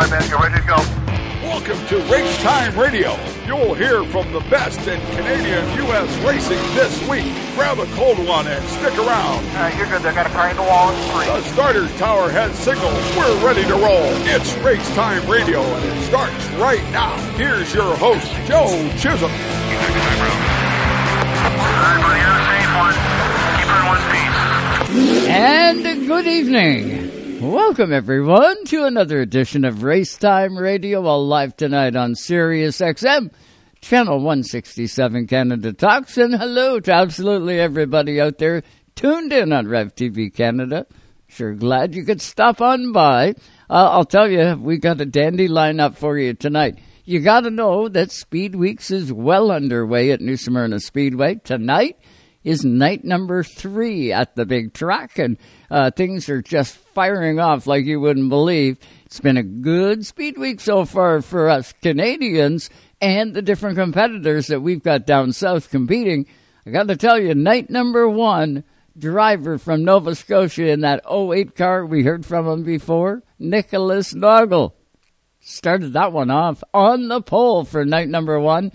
All right, man, you're ready to go. Welcome to Race Time Radio. You'll hear from the best in Canadian U.S. racing this week. Grab a cold one and stick around. All right, you're good. I got a car in the wall. It's free. The starter tower has signaled. We're ready to roll. It's Race Time Radio, and it starts right now. Here's your host, Joe Chisholm. Everybody have a safe one. Keep her in one piece. And good evening. Welcome everyone to another edition of Race Time Radio, all live tonight on Sirius XM, channel 167 Canada Talks, and hello to absolutely everybody out there tuned in on Rev TV Canada. Sure glad you could stop on by. Uh, I'll tell you, we got a dandy lineup for you tonight. You got to know that Speed Weeks is well underway at New Smyrna Speedway tonight is night number three at the big track, and uh, things are just firing off like you wouldn't believe. It's been a good speed week so far for us Canadians and the different competitors that we've got down south competing. I got to tell you, night number one, driver from Nova Scotia in that 08 car, we heard from him before, Nicholas Naugle. Started that one off on the pole for night number one.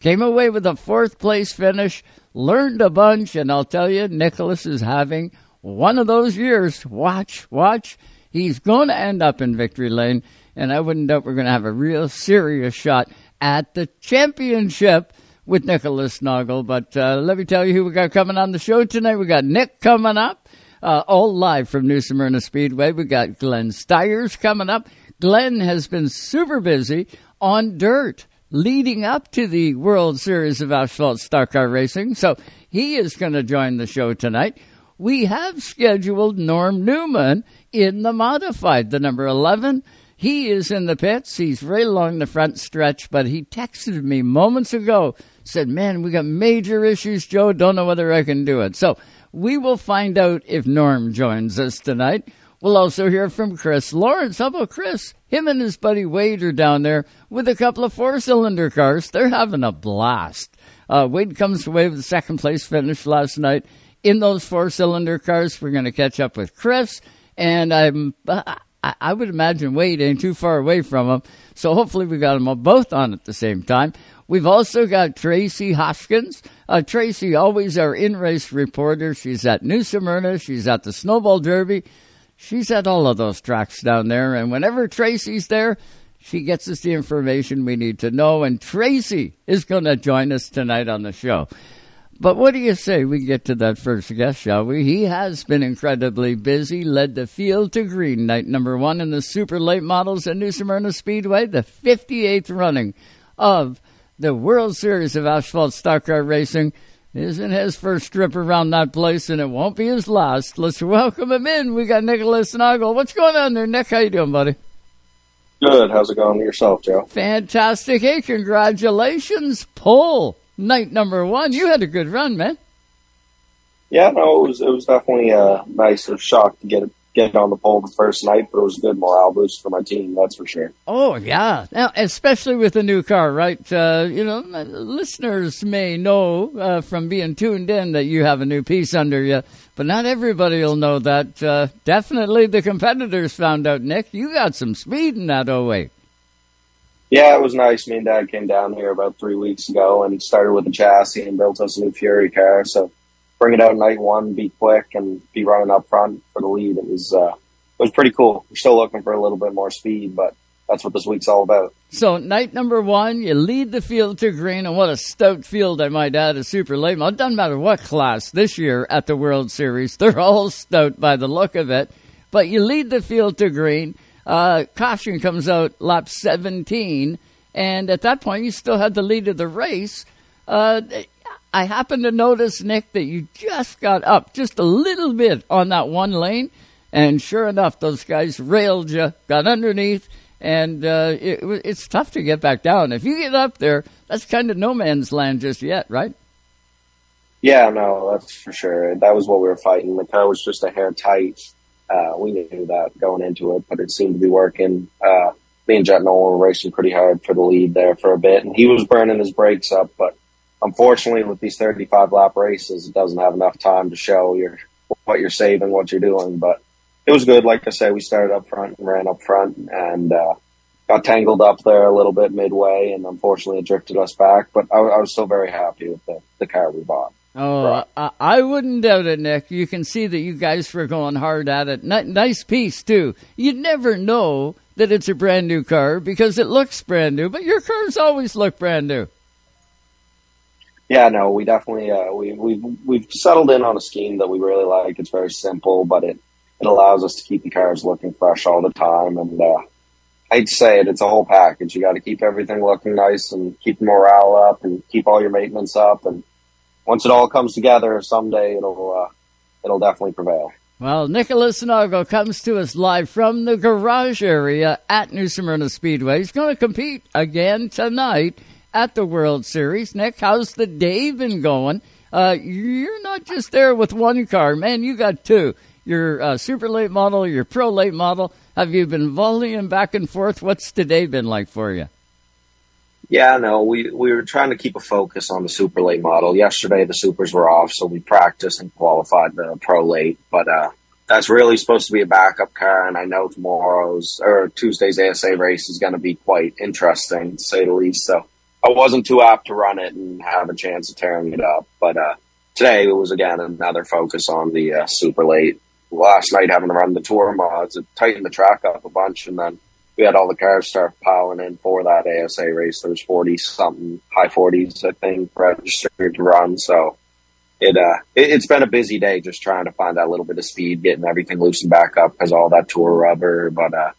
Came away with a fourth place finish learned a bunch, and I'll tell you, Nicholas is having one of those years. Watch, watch. He's going to end up in victory lane, and I wouldn't doubt we're going to have a real serious shot at the championship with Nicholas Naugle. But uh, let me tell you who we got coming on the show tonight. We got Nick coming up, uh, all live from New Smyrna Speedway. We got Glenn Styres coming up. Glenn has been super busy on dirt leading up to the World Series of Asphalt Stock Car Racing. So he is going to join the show tonight. We have scheduled Norm Newman in the modified, the number 11. He is in the pits. He's right along the front stretch, but he texted me moments ago, said, Man, we got major issues, Joe. Don't know whether I can do it. So we will find out if Norm joins us tonight. We'll also hear from Chris Lawrence. How about Chris? Him and his buddy Wade are down there with a couple of four cylinder cars. They're having a blast. Uh, Wade comes away with second place finish last night in those four cylinder cars. We're going to catch up with Chris, and I'm. I would imagine Wade ain't too far away from him. So hopefully we got them both on at the same time. We've also got Tracy Hoskins. Uh, Tracy, always our in race reporter. She's at New Smyrna. She's at the Snowball Derby. She's at all of those tracks down there, and whenever Tracy's there, she gets us the information we need to know. And Tracy is going to join us tonight on the show. But what do you say we get to that first guest, shall we? He has been incredibly busy, led the field to green night number one in the super late models at New Smyrna Speedway, the 58th running of the World Series of Asphalt Stock Car Racing isn't his first trip around that place, and it won't be his last. Let's welcome him in. We got Nicholas Naugle. What's going on there, Nick? How you doing, buddy? Good. How's it going with yourself, Joe? Fantastic. Hey, congratulations. Pull night number one. You had a good run, man. Yeah, no, it was it was definitely a nice shock to get get on the pole the first night, but it was a good morale boost for my team, that's for sure. Oh yeah, now especially with the new car, right? Uh, you know, listeners may know uh, from being tuned in that you have a new piece under you, but not everybody will know that. Uh, definitely, the competitors found out. Nick, you got some speed in that 08. Yeah, it was nice. Me and Dad came down here about three weeks ago and started with the chassis and built us a new Fury car. So bring it out night one, be quick, and be running up front for the lead. It was uh, it was pretty cool. We're still looking for a little bit more speed, but that's what this week's all about. So night number one, you lead the field to green, and what a stout field I might add, a super late. It doesn't matter what class this year at the World Series, they're all stout by the look of it. But you lead the field to green. Uh, caution comes out lap 17, and at that point you still had the lead of the race. Uh, I happened to notice, Nick, that you just got up just a little bit on that one lane, and sure enough, those guys railed you, got underneath, and uh, it, it's tough to get back down. If you get up there, that's kind of no man's land just yet, right? Yeah, no, that's for sure. That was what we were fighting. The car was just a hair tight. Uh, we knew that going into it, but it seemed to be working. Uh, me and Jett Noland were racing pretty hard for the lead there for a bit, and he was burning his brakes up, but unfortunately with these 35 lap races, it doesn't have enough time to show your, what you're saving, what you're doing. But it was good. Like I said, we started up front and ran up front and, uh, got tangled up there a little bit midway, and unfortunately it drifted us back. But I, I was still very happy with the, the car we bought. Oh. I, I, wouldn't doubt it, Nick. You can see that you guys were going hard at it. N- nice piece too. You never know that it's a brand new car because it looks brand new, but your cars always look brand new. Yeah, no, we definitely uh, we we've we've settled in on a scheme that we really like. It's very simple, but it it allows us to keep the cars looking fresh all the time. And uh, I'd say it, it's a whole package. You got to keep everything looking nice and keep morale up and keep all your maintenance up. And once it all comes together, someday it'll uh, it'll definitely prevail. Well, Nicholas Naugle comes to us live from the garage area at New Smyrna Speedway. He's going to compete again tonight at the World Series. Nick, how's the day been going? Uh, you're not just there with one car, man. You got two. Your uh, super late model, your pro late model. Have you been volleying back and forth? What's today been like for you? Yeah, no, we we were trying to keep a focus on the super late model. Yesterday the supers were off, so we practiced and qualified the pro late. But uh, that's really supposed to be a backup car, and I know tomorrow's or Tuesday's ASA race is going to be quite interesting to say the least. So I wasn't too apt to run it and have a chance of tearing it up. But uh, today it was again another focus on the uh, super late. Last night having to run the tour mods, it tightened the track up a bunch, and then we had all the cars start piling in for that ASA race. There was forty something, high forties, I think, registered to run. So it uh it, has been a busy day just trying to find that little bit of speed, getting everything loosened back up because all that tour rubber. But uh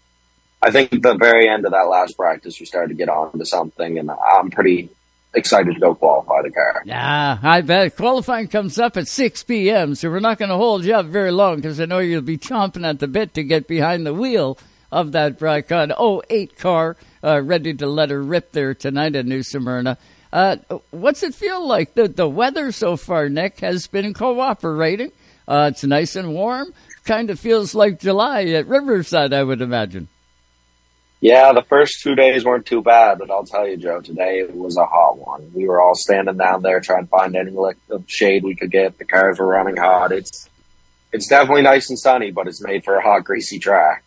I think the very end of that last practice, we started to get on to something, and I'm pretty excited to go qualify the car. Yeah, I bet qualifying comes up at 6 p.m., so we're not going to hold you up very long because I know you'll be chomping at the bit to get behind the wheel of that Bricon 08 car, uh, ready to let her rip there tonight at New Smyrna. Uh, what's it feel like? The, the weather so far, Nick, has been cooperating. Uh, it's nice and warm. Kind of feels like July at Riverside, I would imagine. Yeah, the first two days weren't too bad, but I'll tell you, Joe, today it was a hot one. We were all standing down there trying to find any lick of shade we could get. The cars were running hot. It's it's definitely nice and sunny, but it's made for a hot, greasy track.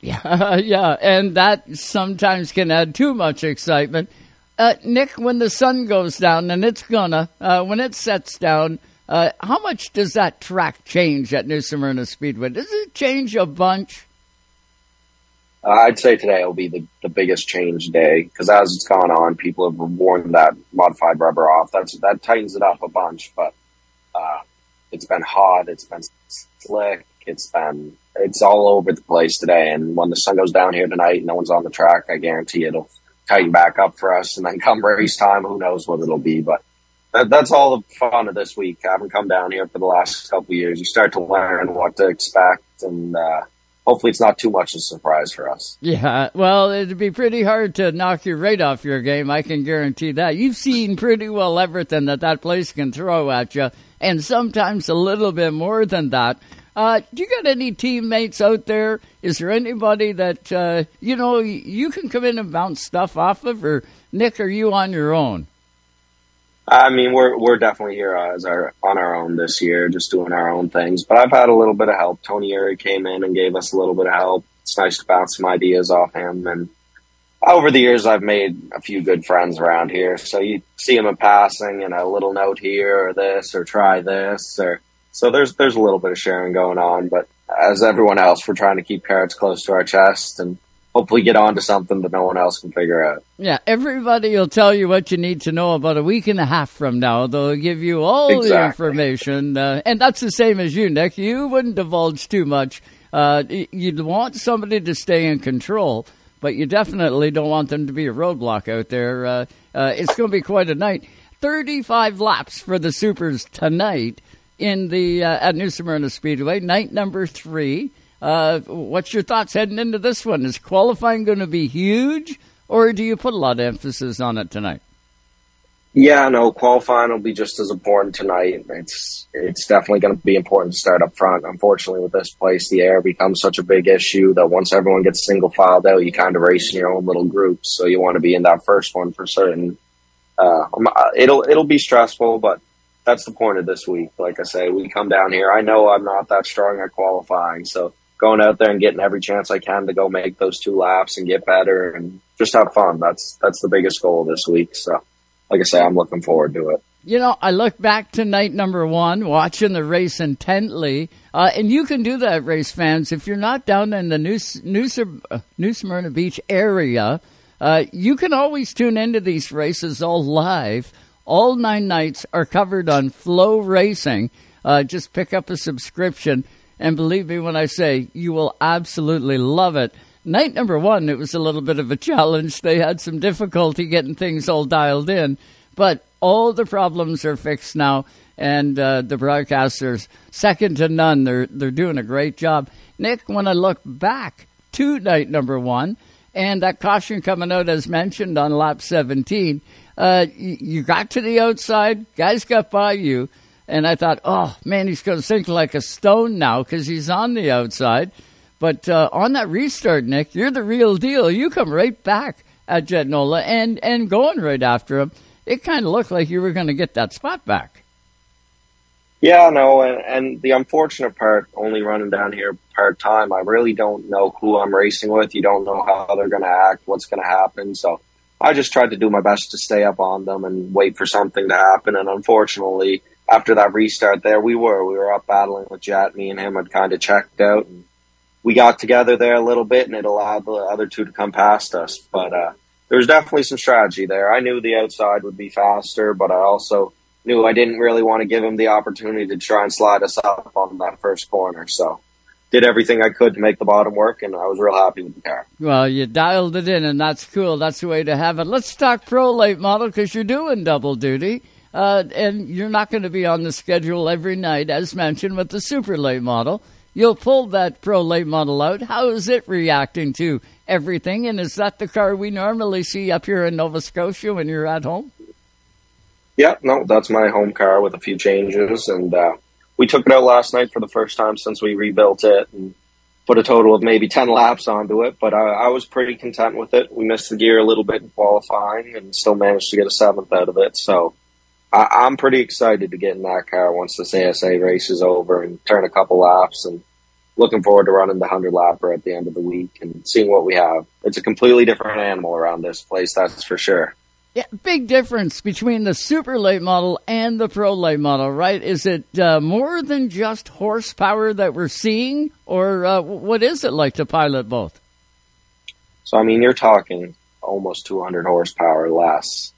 Yeah, yeah, and that sometimes can add too much excitement. Uh, Nick, when the sun goes down, and it's gonna, uh, when it sets down, uh, how much does that track change at New Smyrna Speedway? Does it change a bunch? Uh, I'd say today will be the, the biggest change day because as it's gone on, people have worn that modified rubber off. That's that tightens it up a bunch, but uh, it's been hot, it's been slick, it's been it's all over the place today. And when the sun goes down here tonight, no one's on the track. I guarantee it'll tighten back up for us. And then come race time, who knows what it'll be, but. That, that's all the fun of this week. I haven't come down here for the last couple years. You start to learn what to expect, and uh, hopefully it's not too much of a surprise for us. Yeah, well, it'd be pretty hard to knock you right off your game. I can guarantee that. You've seen pretty well everything that that place can throw at you, and sometimes a little bit more than that. Uh, do you got any teammates out there? Is there anybody that uh, you know you can come in and bounce stuff off of, or Nick, are you on your own? I mean, we're we're definitely here as our on our own this year, just doing our own things. But I've had a little bit of help. Tony Uri came in and gave us a little bit of help. It's nice to bounce some ideas off him. And over the years, I've made a few good friends around here. So you see him in passing, and a little note here, or this, or try this, or so there's there's a little bit of sharing going on. But as everyone else, we're trying to keep carrots close to our chest and hopefully get on to something that no one else can figure out. Yeah, everybody will tell you what you need to know about a week and a half from now. They'll give you all exactly. the information, uh, and that's the same as you, Nick. You wouldn't divulge too much. Uh, you'd want somebody to stay in control, but you definitely don't want them to be a roadblock out there. Uh, uh it's going to be quite a night. Thirty-five laps for the Supers tonight in the uh, at New Smyrna Speedway, night number three. Uh, what's your thoughts heading into this one? Is qualifying going to be huge, or do you put a lot of emphasis on it tonight? Yeah, no, qualifying will be just as important tonight. It's it's definitely going to be important to start up front. Unfortunately, with this place, the air becomes such a big issue that once everyone gets single filed out, you kind of race in your own little groups. So you want to be in that first one for certain. Uh, it'll it'll be stressful, but that's the point of this week. Like I say, we come down here. I know I'm not that strong at qualifying, so going out there and getting every chance I can to go make those two laps and get better and just have fun. That's that's the biggest goal this week. So, like I say, I'm looking forward to it. You know, I look back to night number one, watching the race intently, uh, and you can do that, race fans. If you're not down in the New, New, uh, New Smyrna Beach area, uh, you can always tune into these races all live. All nine nights are covered on Flow Racing. Uh, just pick up a subscription, and believe me when I say you will absolutely love it. Night number one, it was a little bit of a challenge. They had some difficulty getting things all dialed in, but all the problems are fixed now, and uh, the broadcasters second to none. They're they're doing a great job. Nick, when I look back to night number one, and that caution coming out as mentioned on lap 17, uh, you, you got to the outside, guys got by you, and I thought, oh man, he's going to sink like a stone now because he's on the outside. But uh, on that restart, Nick, you're the real deal. You come right back at Jett Noland and and going right after him it kind of looked like you were going to get that spot back. Yeah, no, and, and the unfortunate part, only running down here part time, I really don't know who I'm racing with. You don't know how they're going to act, what's going to happen. So I just tried to do my best to stay up on them and wait for something to happen. And unfortunately, after that restart there, we were. We were up battling with Jett. Me and him had kind of checked out. And we got together there a little bit and it allowed the other two to come past us. But, uh, there was definitely some strategy there. I knew the outside would be faster, but I also knew I didn't really want to give him the opportunity to try and slide us up on that first corner. So did everything I could to make the bottom work, and I was real happy with the car. Well, you dialed it in, and that's cool. That's the way to have it. Let's talk pro late model because you're doing double duty. Uh, and you're not going to be on the schedule every night, as mentioned, with the super late model. You'll pull that pro late model out. How is it reacting to everything. And is that the car we normally see up here in Nova Scotia when you're at home? Yeah, no, that's my home car with a few changes. And uh, we took it out last night for the first time since we rebuilt it and put a total of maybe 10 laps onto it. But I, I was pretty content with it. We missed the gear a little bit in qualifying and still managed to get a seventh out of it. So I, I'm pretty excited to get in that car once this ASA race is over and turn a couple laps and looking forward to running the 100 lapper at the end of the week and seeing what we have. It's a completely different animal around this place, that's for sure. Yeah, big difference between the super late model and the pro late model, right? Is it uh, more than just horsepower that we're seeing, or uh, what is it like to pilot both? So, I mean, you're talking almost 200 horsepower less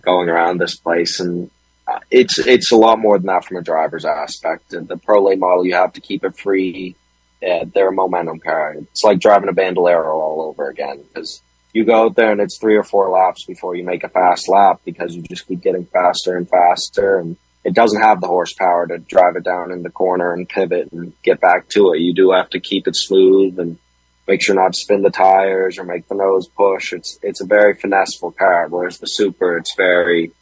going around this place, and uh, it's it's a lot more than that from a driver's aspect. The pro late model, you have to keep it free yeah, they're a momentum car. It's like driving a Bandolero all over again because you go out there and it's three or four laps before you make a fast lap because you just keep getting faster and faster and it doesn't have the horsepower to drive it down in the corner and pivot and get back to it. You do have to keep it smooth and make sure not to spin the tires or make the nose push. It's it's a very finesseful car, whereas the Super it's very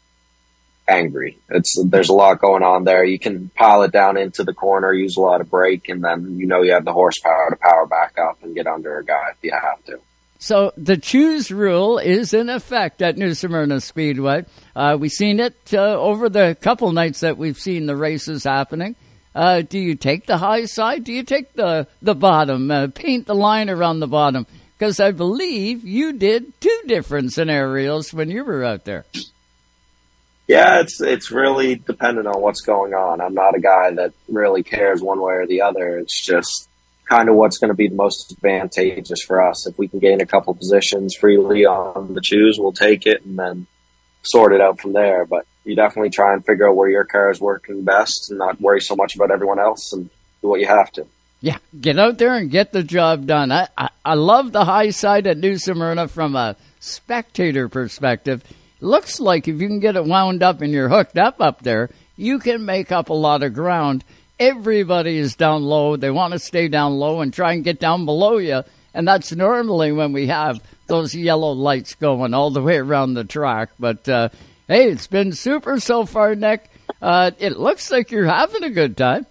angry. It's there's a lot going on there. You can pile it down into the corner, use a lot of brake, and then you know you have the horsepower to power back up and get under a guy if you have to. So the choose rule is in effect at New Smyrna Speedway. Uh, we've seen it uh, over the couple nights that we've seen the races happening. Uh, do you take the high side? Do you take the the bottom? Uh, paint the line around the bottom because I believe you did two different scenarios when you were out there. Yeah, it's it's really dependent on what's going on. I'm not a guy that really cares one way or the other. It's just kind of what's going to be the most advantageous for us. If we can gain a couple positions freely on the choose, we'll take it and then sort it out from there. But you definitely try and figure out where your car is working best and not worry so much about everyone else and do what you have to. Yeah, get out there and get the job done. I, I, I love the high side at New Smyrna from a spectator perspective looks like if you can get it wound up and you're hooked up up there, you can make up a lot of ground. Everybody is down low. They want to stay down low and try and get down below you. And that's normally when we have those yellow lights going all the way around the track. But uh, hey, it's been super so far, Nick. Uh, it looks like you're having a good time.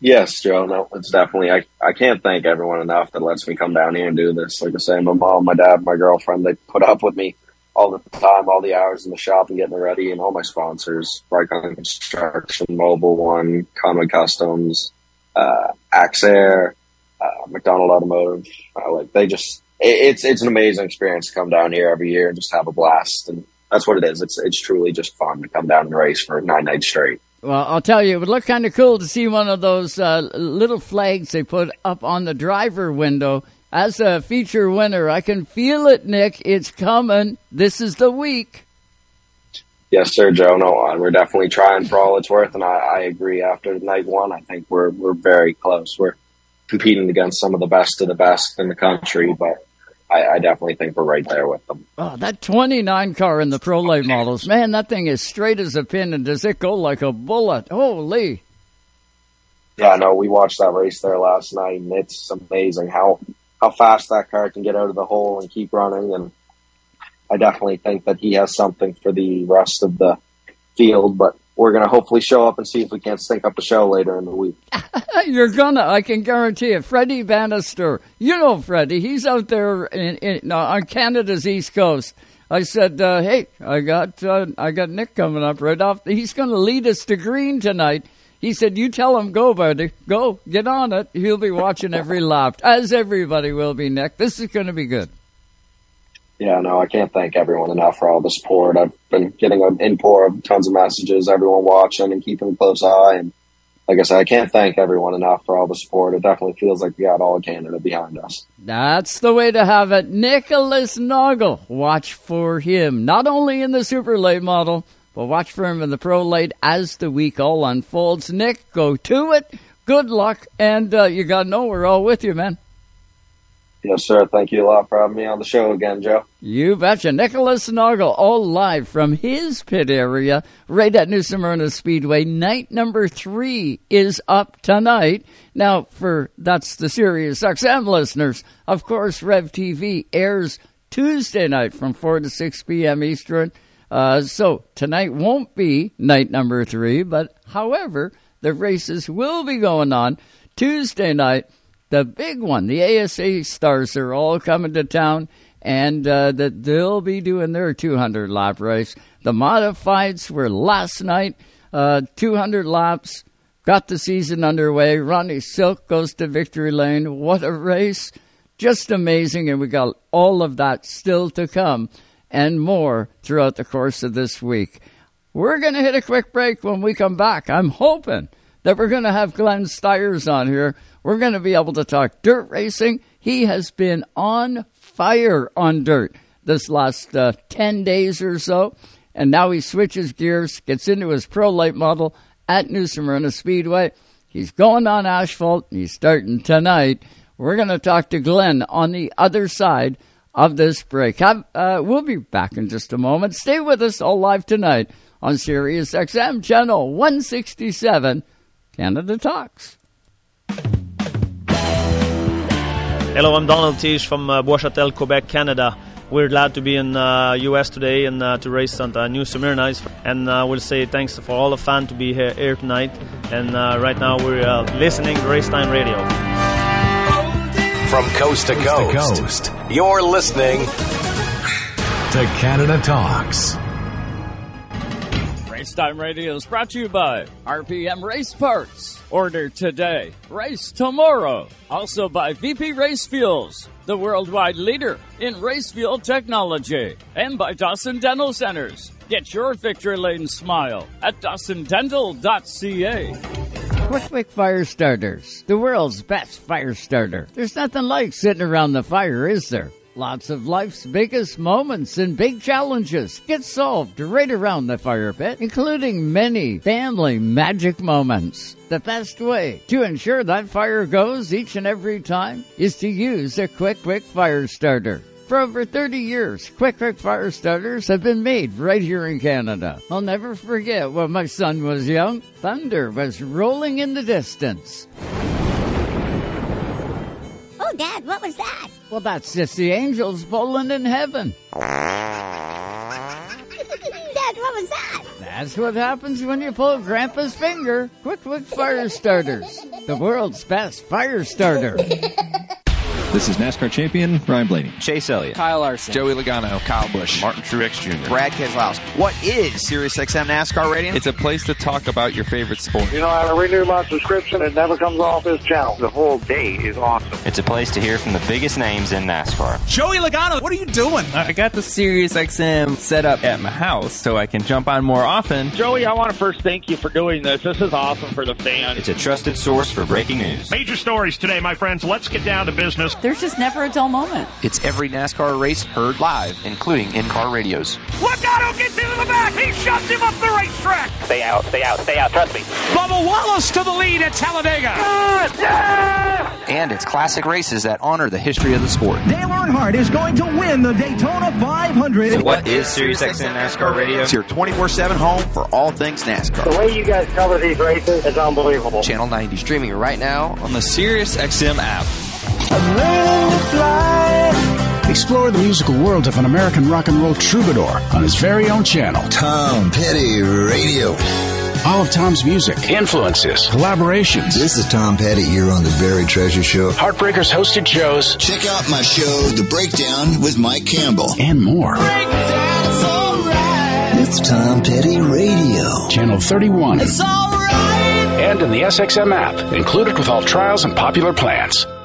Yes, Joe. No, it's definitely. I I can't thank everyone enough that lets me come down here and do this. Like I say, my mom, my dad, my girlfriend, they put up with me all the time, all the hours in the shop and getting ready, and all my sponsors: Bricon Construction, Mobil One, Common Customs, uh, Axair, uh, McDonald Automotive. Uh, like they just it's it's an amazing experience to come down here every year and just have a blast. And that's what it is. It's it's truly just fun to come down and race for nine nights straight. Well, I'll tell you, it would look kind of cool to see one of those uh, little flags they put up on the driver window as a feature winner. I can feel it, Nick. It's coming. This is the week. Yes, sir, Joe. No, we're definitely trying for all it's worth, and I, I agree. After night one, I think we're we're very close. We're competing against some of the best of the best in the country, but I, I definitely think we're right there with them. Oh, that 29 car in the Pro Late models, man, that thing is straight as a pin, and does it go like a bullet? Holy! Yeah, no, we watched that race there last night, and it's amazing how how fast that car can get out of the hole and keep running. And I definitely think that he has something for the rest of the field, but we're going to hopefully show up and see if we can't sync up the show later in the week. You're gonna, I can guarantee it. Freddie Bannister, you know Freddie, he's out there in, in on Canada's east coast. I said, uh, "Hey, I got uh, I got Nick coming up right off. He's going to lead us to green tonight." He said, "You tell him, go, buddy, go, get on it. He'll be watching every lap, as everybody will be, Nick. This is going to be good." Yeah, no, I can't thank everyone enough for all the support. I've been getting an inpour of tons of messages, everyone watching and keeping a close eye. And like I said, I can't thank everyone enough for all the support. It definitely feels like we got all of Canada behind us. That's the way to have it. Nicholas Naugle. Watch for him, not only in the super late model, but watch for him in the pro late as the week all unfolds. Nick, go to it. Good luck. And uh, you got to know we're all with you, man. Yes, sir. Thank you a lot for having me on the show again, Joe. You betcha. Nicholas Naugle, all live from his pit area, right at New Smyrna Speedway. Night number three is up tonight. Now, for that's the Sirius XM listeners. Of course, Rev TV airs Tuesday night from 4 to 6 p.m. Eastern. Uh, so tonight won't be night number three, but however, the races will be going on Tuesday night the big one. The ASA stars are all coming to town, and uh, that they'll be doing their 200 lap race. The modifieds were last night, uh, 200 laps. Got the season underway. Ronnie Silk goes to victory lane. What a race! Just amazing, and we got all of that still to come and more throughout the course of this week. We're going to hit a quick break when we come back. I'm hoping that we're going to have Glenn Styres on here we're going to be able to talk dirt racing. He has been on fire on dirt this last uh, 10 days or so. And now he switches gears, gets into his pro late model at New Smyrna Speedway. He's going on asphalt. He's starting tonight. We're going to talk to Glenn on the other side of this break. Have, uh, we'll be back in just a moment. Stay with us all live tonight on Sirius XM channel 167, Canada Talks. Hello, I'm Donald Theetge from uh, Bois-Châtel, Quebec, Canada. We're glad to be in uh, US today and uh, to race on uh, New Smyrna. And uh, we'll say thanks for all the fans to be here, here tonight. And uh, right now we're uh, listening to Race Time Radio. From coast to coast, coast, to coast. you're listening to Canada Talks. Race Time Radio is brought to you by RPM Race Parts. Order today, race tomorrow. Also by VP Race Fuels, the worldwide leader in race fuel technology. And by Dawson Dental Centers. Get your victory lane smile at dawsondental.ca. Quick Fire Starters, the world's best fire starter. There's nothing like sitting around the fire, is there? Lots of life's biggest moments and big challenges get solved right around the fire pit, including many family magic moments. The best way to ensure that fire goes each and every time is to use a Quick Quick Fire Starter. For over 30 years, Quick Quick Fire Starters have been made right here in Canada. I'll never forget when my son was young. Thunder was rolling in the distance. Oh, Dad, what was that? Well, that's just the angels bowling in heaven. Dad, what was that? That's what happens when you pull Grandpa's finger. Quick Quick Fire Starters, the world's best fire starter. This is NASCAR champion Ryan Blaney. Chase Elliott. Kyle Larson. Joey Logano. Kyle Busch. Martin Truex Jr. Brad Keselowski. What is SiriusXM NASCAR Radio? It's a place to talk about your favorite sport. You know, I renew my subscription. It never comes off this channel. The whole day is awesome. It's a place to hear from the biggest names in NASCAR. Joey Logano, what are you doing? I got the SiriusXM set up at my house so I can jump on more often. Joey, I want to first thank you for doing this. This is awesome for the fans. It's a trusted source for breaking news. Major stories today, my friends. Let's get down to business. There's just never a dull moment. It's every NASCAR race heard live, including in-car radios. Logano gets into the back. He shuts him up the racetrack. Stay out, stay out, stay out. Trust me. Bubba Wallace to the lead at Talladega. Good. Yeah! And it's classic races that honor the history of the sport. Dale Earnhardt is going to win the Daytona 500. So what is SiriusXM NASCAR Radio? It's your 24-7 home for all things NASCAR. The way you guys cover these races is unbelievable. Channel 90 streaming right now on the SiriusXM app. Explore the musical world of an American rock and roll troubadour on his very own channel. Tom Petty Radio. All of Tom's music, influences, collaborations. This is Tom Petty here on The Buried Treasure Show. Heartbreakers hosted shows. Check out my show, The Breakdown with Mike Campbell. And more. It's Tom Petty Radio. Channel 31. It's alright! And in the SXM app, included with all trials and popular plans.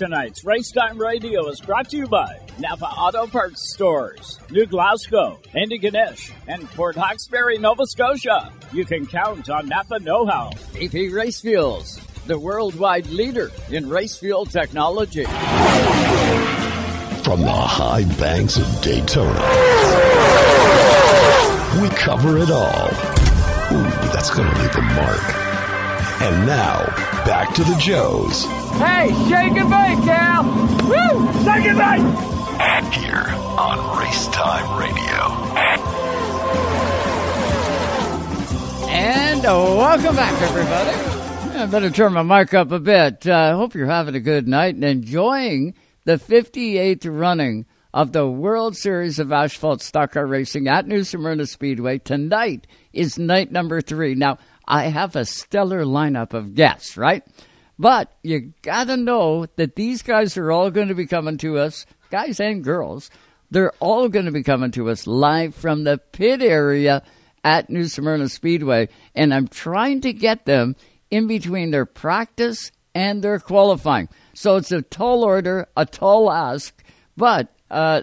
Tonight's Racetime Radio is brought to you by Napa Auto Parts Stores, New Glasgow, Antigonish, and Port Hawkesbury, Nova Scotia. You can count on Napa Know How. VP Race Fuels, the worldwide leader in race fuel technology. From the high banks of Daytona, we cover it all. Ooh, that's going to leave a mark. And now, back to the Joes. Hey, shake and bake, Cal! Woo! Shake and bake! Here on Race Time Radio. And welcome back, everybody. I better turn my mic up a bit. I uh, hope you're having a good night and enjoying the 58th running of the World Series of Asphalt Stock Car Racing at New Smyrna Speedway. Tonight is night number three. Now, I have a stellar lineup of guests, right? But you gotta know that these guys are all going to be coming to us, guys and girls. They're all going to be coming to us live from the pit area at New Smyrna Speedway. And I'm trying to get them in between their practice and their qualifying. So it's a tall order, a tall ask, but uh,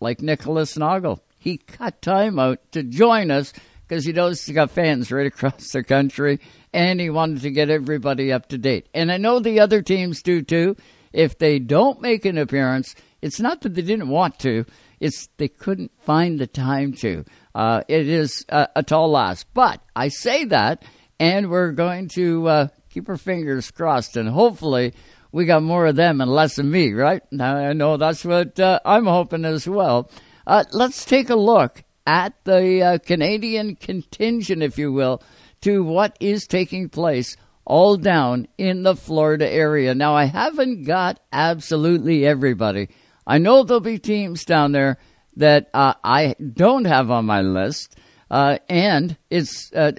like Nicholas Naugle, he cut time out to join us because he knows he's got fans right across the country and he wanted to get everybody up to date. And I know the other teams do too. If they don't make an appearance, it's not that they didn't want to, it's they couldn't find the time to. Uh, it is a, a, tall ask. But I say that, and we're going to uh, keep our fingers crossed, and hopefully we got more of them and less of me, right? Now, I know that's what uh, I'm hoping as well. Uh, let's take a look at the uh, Canadian contingent, if you will, to what is taking place all down in the Florida area. Now, I haven't got absolutely everybody. I know there'll be teams down there that uh, I don't have on my list, uh, and it's uh,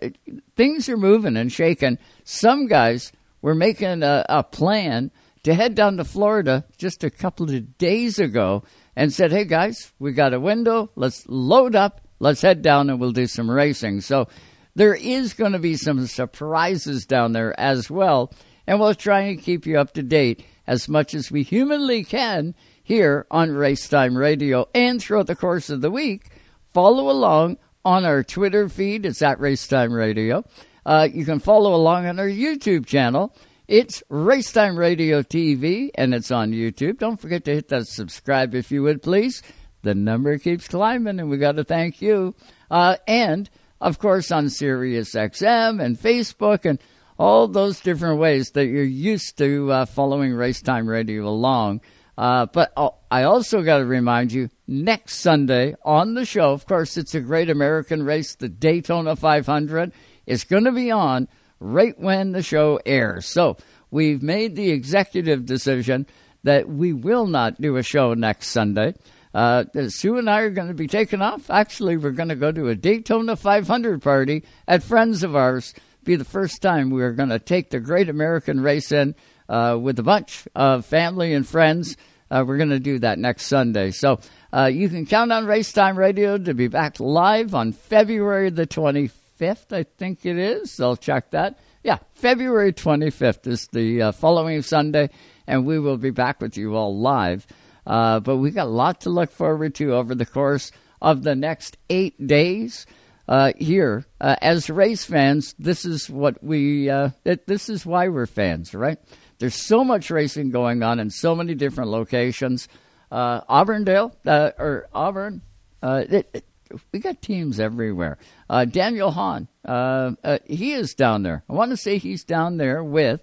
things are moving and shaking. Some guys were making a, a plan to head down to Florida just a couple of days ago and said, "Hey guys, we got a window. Let's load up. Let's head down and we'll do some racing." So there is going to be some surprises down there as well, and we'll try and keep you up to date as much as we humanly can here on Racetime Radio and throughout the course of the week. Follow along on our Twitter feed. It's at Racetime Radio. Uh, you can follow along on our YouTube channel. It's Racetime Radio TV, and it's on YouTube. Don't forget to hit that subscribe if you would, please. The number keeps climbing, and we got to thank you. Uh, and, of course, on Sirius XM and Facebook and all those different ways that you're used to uh, following Racetime Radio along. Uh, but I also got to remind you next Sunday on the show, of course, it's a great American race, the Daytona 500. is going to be on right when the show airs. So we've made the executive decision that we will not do a show next Sunday. Uh, Sue and I are going to be taking off. Actually, we're going to go to a Daytona 500 party at friends of ours. Be the first time we are going to take the Great American Race in uh, with a bunch of family and friends. Uh, we're going to do that next Sunday. So uh, you can count on Racetime Radio to be back live on February the 25th, I think it is. I'll check that. Yeah, February 25th is the uh, following Sunday, and we will be back with you all live. Uh, but we got a lot to look forward to over the course of the next eight days. Uh, here, uh, as race fans, this is what we, uh, it, this is why we're fans, right? There's so much racing going on in so many different locations. Uh, Auburndale, uh, or Auburn, uh, it, it, we got teams everywhere. Uh, Daniel Hahn, uh, uh, he is down there. I want to say he's down there with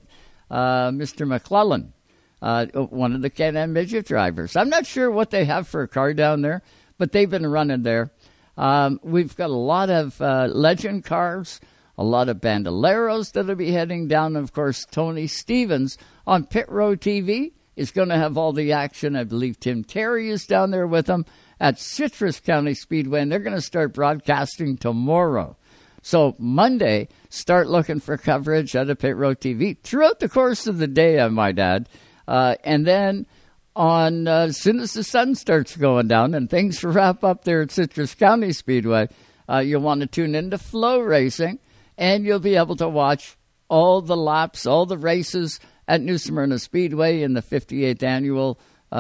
Mr. McClellan, one of the Can-Am midget drivers. I'm not sure what they have for a car down there, but they've been running there. Um, we've got a lot of legend cars a lot of bandoleros that'll be heading down. Of course, Tony Stevens on Pit Road TV is going to have all the action. I believe Tim Terry is down there with them at Citrus County Speedway, and they're going to start broadcasting tomorrow. So Monday, start looking for coverage at a Pit Road TV throughout the course of the day, I might add. Uh, and then on uh, as soon as the sun starts going down and things wrap up there at Citrus County Speedway, uh, you'll want to tune into FloRacing and you'll be able to watch all the laps, all the races at New Smyrna Speedway in the 58th annual uh,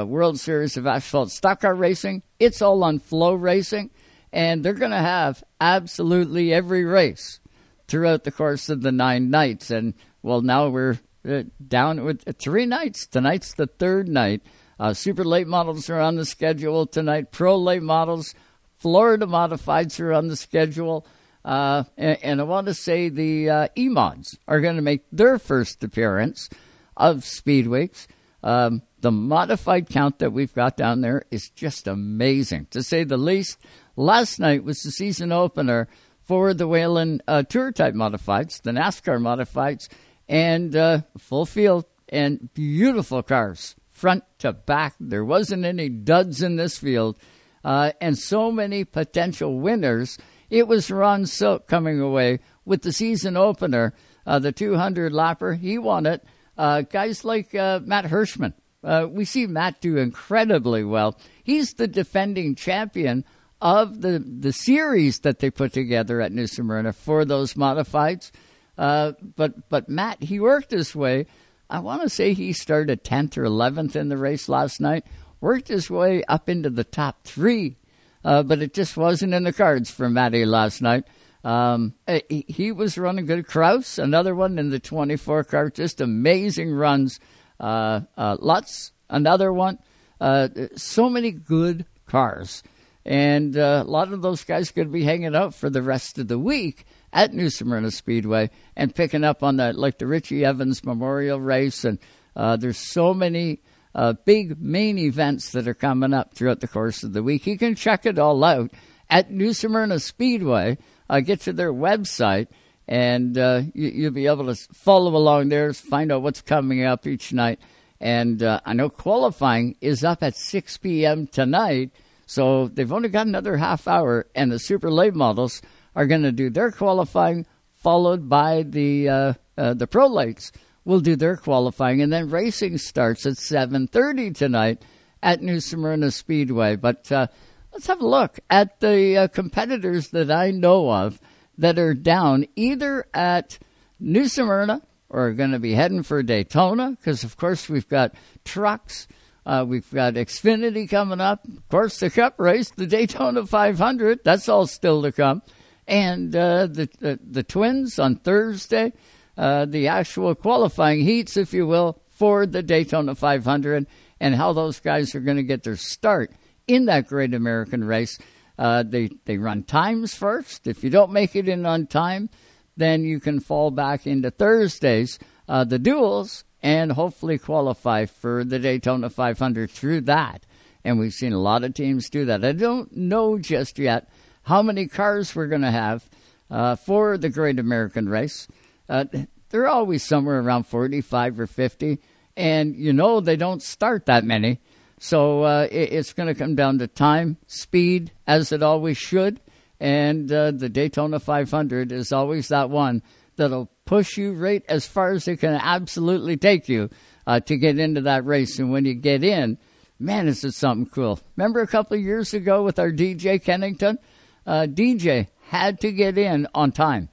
uh, World Series of Asphalt Stock Car Racing. It's all on flow racing, and they're going to have absolutely every race throughout the course of the nine nights. And well, now we're uh, down with three nights. Tonight's the third night. Uh, super late models are on the schedule tonight. Pro late models, Florida modifieds are on the schedule. Uh, and, and, I want to say the uh, E-Mods are going to make their first appearance of Speedweeks. Um, the modified count that we've got down there is just amazing, to say the least. Last night was the season opener for the Whelen uh, Tour Type Modifieds, the NASCAR Modifieds, and uh, full field and beautiful cars, front to back. There wasn't any duds in this field, uh, and so many potential winners – it was Ron Silk coming away with the season opener, uh, the 200 lapper. He won it. Uh, guys like uh, Matt Hirschman. Uh, we see Matt do incredibly well. He's the defending champion of the, the series that they put together at New Smyrna for those modifieds. Uh, but but Matt, he worked his way. I want to say he started 10th or 11th in the race last night. Worked his way up into the top three uh, but it just wasn't in the cards for Matty last night. Um, eh, he, was running good. Kraus, another one in the 24 car, just amazing runs. Uh, uh, Lutz, another one. Uh, so many good cars. And uh, a lot of those guys could be hanging out for the rest of the week at New Smyrna Speedway and picking up on that, like the Richie Evans Memorial Race. And uh, there's so many uh, big main events that are coming up throughout the course of the week. You can check it all out at New Smyrna Speedway. Uh, get to their website, and uh, you, will be able to follow along there, find out what's coming up each night. And uh, I know qualifying is up at 6 p.m. tonight, so they've only got another half hour, and the super late models are going to do their qualifying, followed by the uh, uh, the pro lates will do their qualifying, and then racing starts at 7:30 tonight at New Smyrna Speedway. But uh, let's have a look at the uh, competitors that I know of that are down either at New Smyrna or are going to be heading for Daytona, because of course we've got trucks. Uh, we've got Xfinity coming up. Of course, the Cup race, the Daytona 500. That's all still to come. And uh, the, the the Twins on Thursday uh, the actual qualifying heats, if you will, for the Daytona 500 and how those guys are going to get their start in that great American race. Uh, they they run times first. If you don't make it in on time, then you can fall back into Thursdays, uh, the duels, and hopefully qualify for the Daytona 500 through that. And we've seen a lot of teams do that. I don't know just yet how many cars we're going to have uh, for the Great American Race. Uh, they're always somewhere around 45 or 50, and you know they don't start that many. So uh, it, it's going to come down to time, speed, as it always should. And uh, the Daytona 500 is always that one that'll push you right as far as it can absolutely take you uh, to get into that race. And when you get in, man, is it something cool. Remember a couple of years ago with our DJ Kennington? Uh, DJ had to get in on time.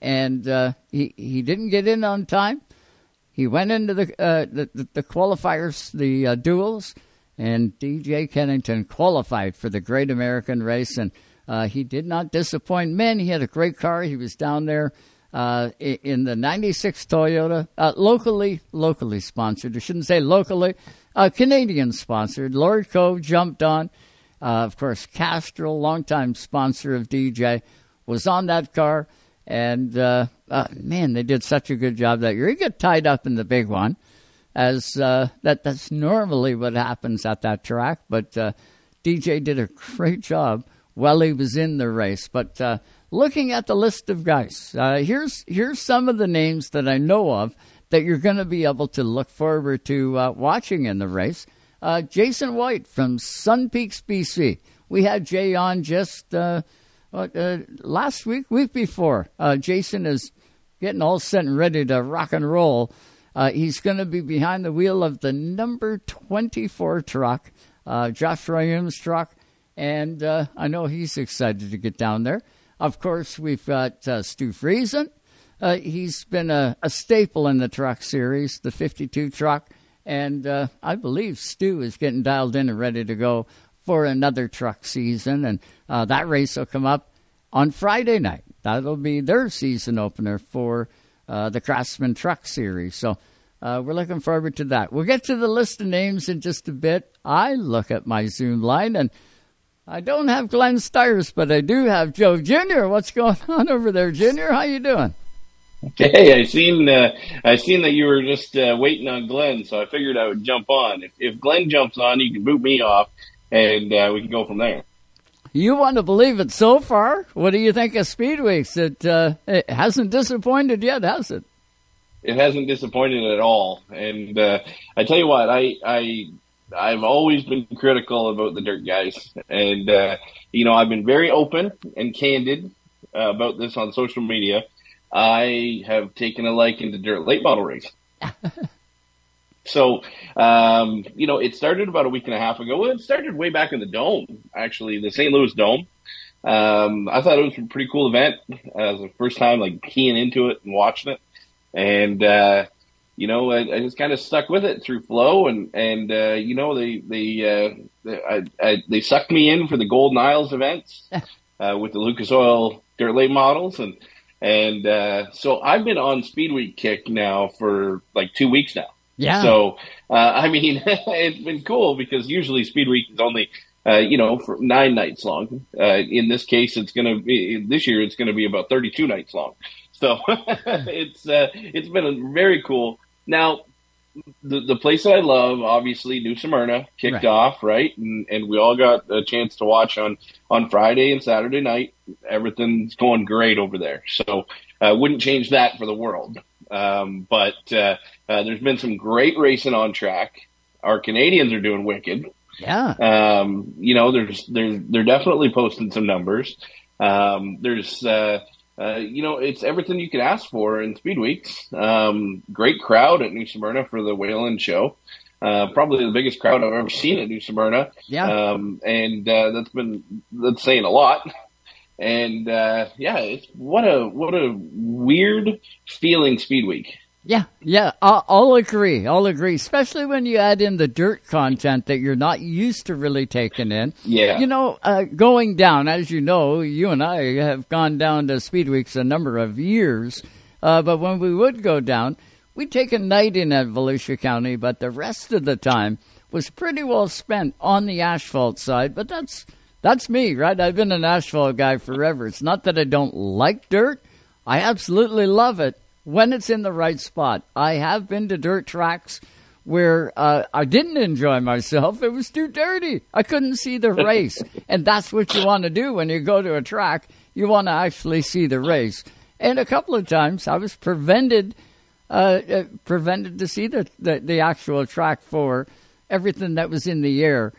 And uh, he, he didn't get in on time. He went into the, uh, the, the, qualifiers, the uh, duels, and DJ Kennington qualified for the Great American Race. And uh, he did not disappoint men. He had a great car. He was down there uh, in the 96 Toyota, uh, locally locally sponsored. I shouldn't say locally, Canadian sponsored. Lordco jumped on. Of course, Castrol, longtime sponsor of DJ, was on that car. And uh, uh, man, they did such a good job that year. He got tied up in the big one, as that that's normally what happens at that track. But DJ did a great job while he was in the race. But looking at the list of guys, uh, here's here's some of the names that I know of that you're going to be able to look forward to uh, watching in the race. Uh, Jason White from Sun Peaks, BC. We had Jay on just uh, uh, last week, week before. Uh, Jason is getting all set and ready to rock and roll. he's going to be behind the wheel of the number 24 truck, Josh Williams' truck, and I know he's excited to get down there. Of course, we've got uh, Stu Friesen. Uh, he's been a, a, staple in the truck series, the 52 truck, and uh, I believe Stu is getting dialed in and ready to go for another truck season. And uh, that race will come up on Friday night. That'll be their season opener for uh, the Craftsman Truck Series. So uh, we're looking forward to that. We'll get to the list of names in just a bit. I look at my Zoom line and I don't have Glenn Styres, but I do have Joe Junior. What's going on over there, Junior? How you doing? Hey, I seen uh, I seen that you were just uh, waiting on Glenn, so I figured I would jump on. If, if Glenn jumps on, you can boot me off, and uh, we can go from there. You want to believe it so far? What do you think of Speed Weeks? It, uh, it hasn't disappointed yet, has it? It hasn't disappointed at all, and uh, I tell you what, I I I've always been critical about the dirt guys, and uh, you know I've been very open and candid uh, about this on social media. I have taken a liking to dirt late model race. so, um, you know, it started about a week and a half ago. Well, it started way back in the Dome, actually, the St. Louis Dome. Um, I thought it was a pretty cool event. Uh, it was the first time like keying into it and watching it, and uh, you know, I, I just kind of stuck with it through flow and, and, uh, you know, they, they, uh, they, I, I, they sucked me in for the Golden Isles events, uh, with the Lucas Oil dirt late models. And, and, uh, so I've been on Speed Week kick now for like two weeks now. Yeah. So, uh, I mean, it's been cool because usually Speed Week is only, uh, you know, for nine nights long. Uh, in this case, it's going to be, this year, it's going to be about 32 nights long. So it's, uh, it's been very cool. Now, the the place that I love, obviously, New Smyrna kicked right. off right, and and we all got a chance to watch on on Friday and Saturday night. Everything's going great over there, so I uh, wouldn't change that for the world. Um, but uh, there's been some great racing on track. Our Canadians are doing wicked. Yeah. Um, you know, there's there's they're definitely posting some numbers. Um, there's uh, uh, you know, it's everything you could ask for in Speed Weeks. Um, great crowd at New Smyrna for the Whelen show. Uh, probably the biggest crowd I've ever seen at New Smyrna. Yeah. Um, and, uh, that's been, that's saying a lot. And, uh, yeah, it's what a, what a weird feeling Speed Week. Yeah, yeah, I'll, I'll, agree. I'll agree, especially when you add in the dirt content that you're not used to really taking in. Yeah. You know, uh, going down, as you know, you and I have gone down to Speed Weeks a number of years, uh, but when we would go down, we'd take a night in at Volusia County, but the rest of the time was pretty well spent on the asphalt side. But that's that's me, right? I've been an asphalt guy forever. It's not that I don't like dirt; I absolutely love it when it's in the right spot. I have been to dirt tracks where uh, I didn't enjoy myself. It was too dirty. I couldn't see the race. and that's what you want to do when you go to a track. You want to actually see the race. And a couple of times I was prevented uh, uh, prevented to see the, the, the actual track for everything that was in the air.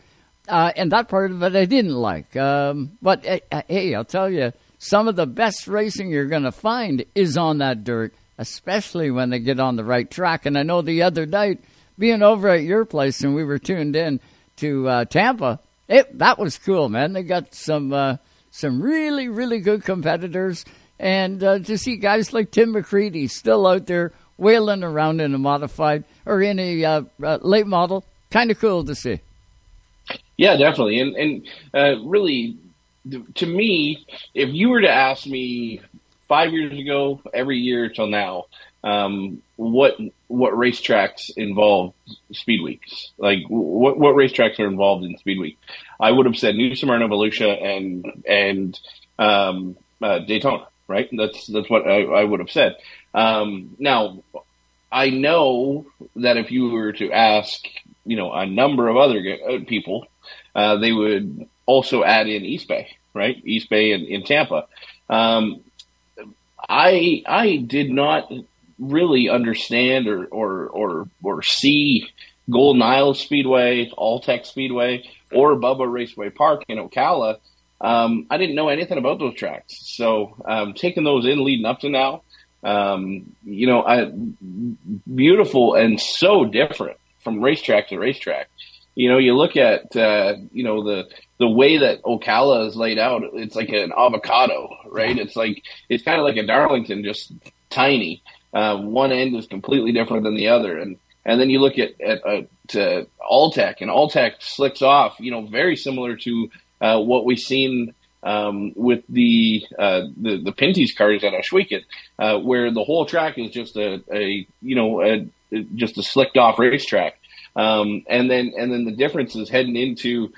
Uh, and that part of it I didn't like. Um, but uh, hey, I'll tell you, some of the best racing you're going to find is on that dirt, especially when they get on the right track. And I know the other night, being over at your place and we were tuned in to uh, Tampa, it that was cool, man. They got some uh, some really really good competitors, and uh, to see guys like Tim McCreadie still out there wailing around in a modified or in a uh, uh, late model, kind of cool to see. Yeah, definitely, and and uh, really, to me, if you were to ask me five years ago, every year till now, um, what what racetracks involve speed weeks? Like what what racetracks are involved in speed week? I would have said New Smyrna, Volusia, and and um, uh, Daytona. Right? That's that's what I, I would have said. Um, now, I know that if you were to ask, you know, a number of other uh, people, uh, they would also add in East Bay, right? East Bay in, in Tampa. Um, I I did not really understand or or or, or see Golden Isle Speedway, Alltech Speedway, or Bubba Raceway Park in Ocala. Um, I didn't know anything about those tracks, so um, taking those in leading up to now, um, you know, I, beautiful and so different from racetrack to racetrack. You know, you look at, uh, you know, the, the way that Ocala is laid out, it's like an avocado, right? It's like, it's kind of like a Darlington, just tiny. Uh, one end is completely different than the other. And, and then you look at, at, uh, Alltech and Alltech slicks off, you know, very similar to, uh, what we've seen um, with the, uh, the the Pinty's cars at Ohsweken, uh, where the whole track is just a, a you know a, just a slicked off racetrack, um, and then and then the difference is heading into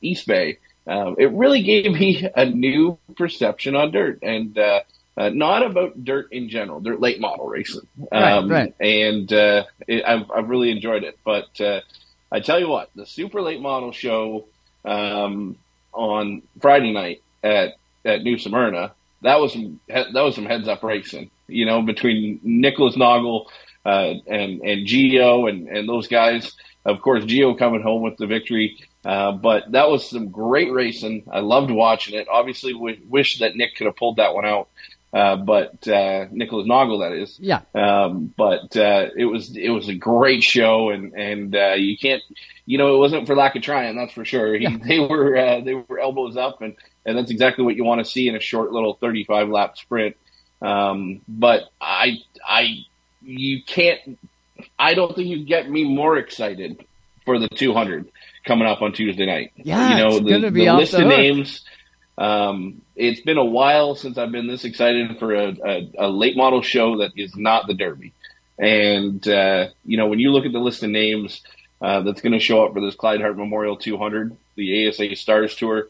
East Bay. Um, it really gave me a new perception on dirt and. Uh, uh, not about dirt in general, dirt late model racing. Um, right, right. And uh, it, I've, I've really enjoyed it. But uh, I tell you what, the super late model show um, on Friday night at at New Smyrna, that was some that was some heads up racing. You know, between Nicholas Naugle uh, and and Gio and and those guys. Of course, Gio coming home with the victory. Uh, but that was some great racing. I loved watching it. Obviously, we wish that Nick could have pulled that one out. Uh, but uh, Nicholas Naugle, that is. Yeah. Um, but uh, it was it was a great show, and and uh, you can't you know, it wasn't for lack of trying, that's for sure. He, they were uh, they were elbows up, and and that's exactly what you want to see in a short little 35 lap sprint. Um, but I I you can't. I don't think you get me more excited for the 200 coming up on Tuesday night. Yeah, you know it's the, be the list the of names. Um, it's been a while since I've been this excited for a, a, a late model show that is not the Derby. And uh, you know, when you look at the list of names uh, that's going to show up for this Clyde Hart Memorial 200, the ASA Stars Tour.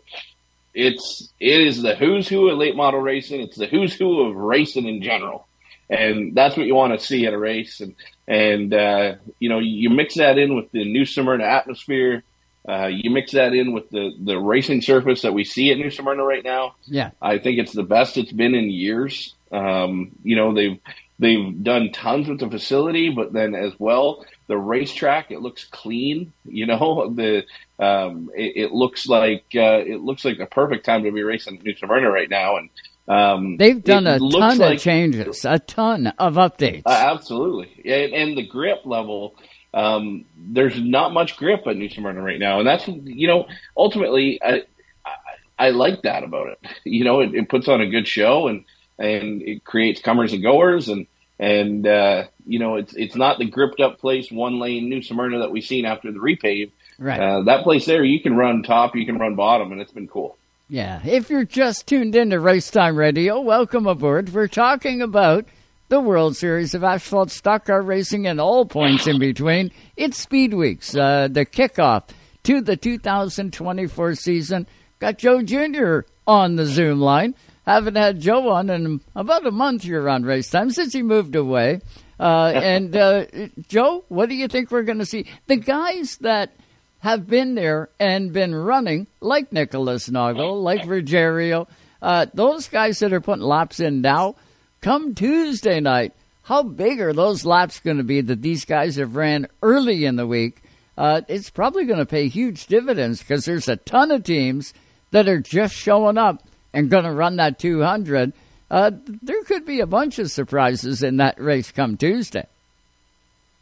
It's it is the who's who of late model racing. It's the who's who of racing in general, and that's what you want to see at a race. And and uh, you know you mix that in with the New Smyrna atmosphere. Uh, you mix that in with the the racing surface that we see at New Smyrna right now. Yeah, I think it's the best it's been in years. Um, you know they've they've done tons with the facility, but then as well the racetrack it looks clean you know the um it, it looks like uh it looks like the perfect time to be racing new smyrna right now and um they've done a ton like- of changes, a ton of updates. uh, absolutely and, and the grip level um there's not much grip at new smyrna right now and that's you know ultimately i i, I like that about it you know it, it puts on a good show and and it creates comers and goers and and uh, you know it's it's not the gripped up place one lane New Smyrna that we've seen after the repave. Right. Uh, that place there, you can run top, you can run bottom, and it's been cool. Yeah, if you're just tuned into Racetime Radio, welcome aboard. We're talking about the World Series of Asphalt Stock Car Racing and all points in between. It's Speed Weeks, uh, the kickoff to the 2024 season. Got Joe Jr. on the Zoom line. haven't had Joe on in about a month here on Race Time since he moved away. Uh, and uh, Joe, what do you think we're going to see? The guys that have been there and been running, like Nicholas Naugle, like Ruggiero, uh, those guys that are putting laps in now, come Tuesday night, how big are those laps going to be that these guys have ran early in the week? Uh, it's probably going to pay huge dividends because there's a ton of teams that are just showing up and going to run that 200. Uh, there could be a bunch of surprises in that race come Tuesday.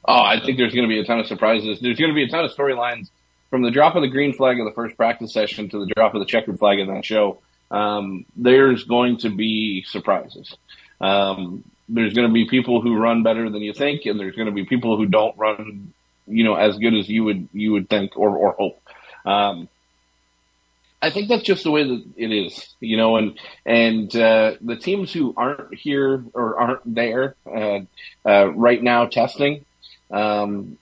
Oh, I think there's going to be a ton of surprises. There's going to be a ton of storylines from the drop of the green flag of the first practice session to the drop of the checkered flag in that show. Um, there's going to be surprises. Um, there's going to be people who run better than you think, and there's going to be people who don't run, you know, as good as you would you would think or or hope. Um, I think that's just the way that it is, you know, and and uh, the teams who aren't here or aren't there uh, uh, right now testing, um,